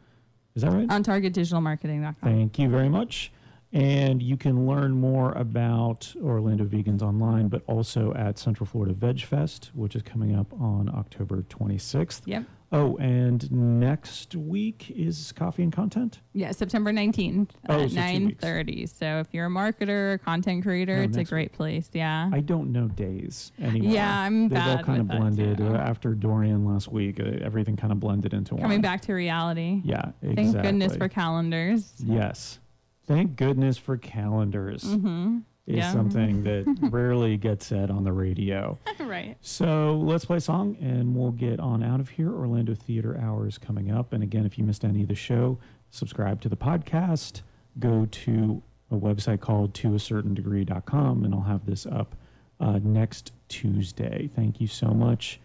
Is that right? On targetdigitalmarketing.com. Thank you very much. And you can learn more about Orlando Vegans online, but also at Central Florida Veg Fest, which is coming up on October 26th. Yep. Oh, and next week is Coffee and Content. Yeah, September 19th Oh, at so two 9:30. So if you're a marketer, or content creator, Oh, it's a great place. Yeah. I don't know days anymore. Yeah, I'm They've all kind of blended. Uh, after Dorian last week, uh, everything kind of blended into one. Coming back to reality. Yeah, exactly. Thank goodness for calendars. Yes. Thank goodness for calendars. Mm-hmm. Is Yeah. something that rarely gets said on the radio. right. So let's play a song and we'll get on out of here. Orlando Theater Hour is coming up. And again, if you missed any of the show, subscribe to the podcast. Go to a website called to a certain toacertaindegree.com and I'll have this up uh, next Tuesday. Thank you so much,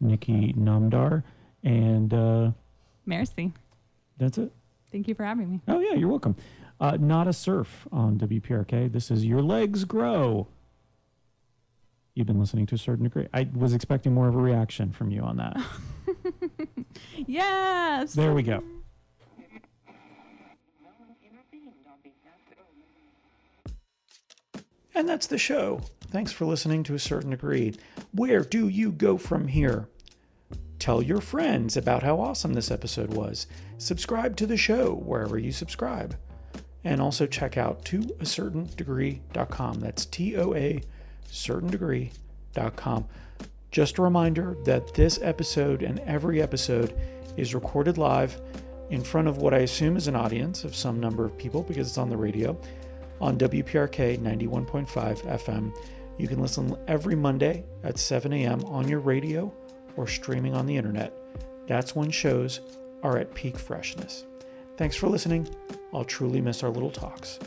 Nikki Namdar. And uh, Merci. that's it. Thank you for having me. Oh, yeah, you're welcome. Uh, Not a Surf on WPRK. This is Your Legs Grow. You've been listening to a certain degree. I was expecting more of a reaction from you on that. Yes. There we go. And that's the show. Thanks for listening to a certain degree. Where do you go from here? Tell your friends about how awesome this episode was. Subscribe to the show wherever you subscribe. And also check out toacertaindegree.com. That's T O A certaindegree.com. Just a reminder that this episode and every episode is recorded live in front of what I assume is an audience of some number of people because it's on the radio on WPRK 91.5 FM. You can listen every Monday at 7 a.m. on your radio or streaming on the internet. That's when shows are at peak freshness. Thanks for listening. I'll truly miss our little talks.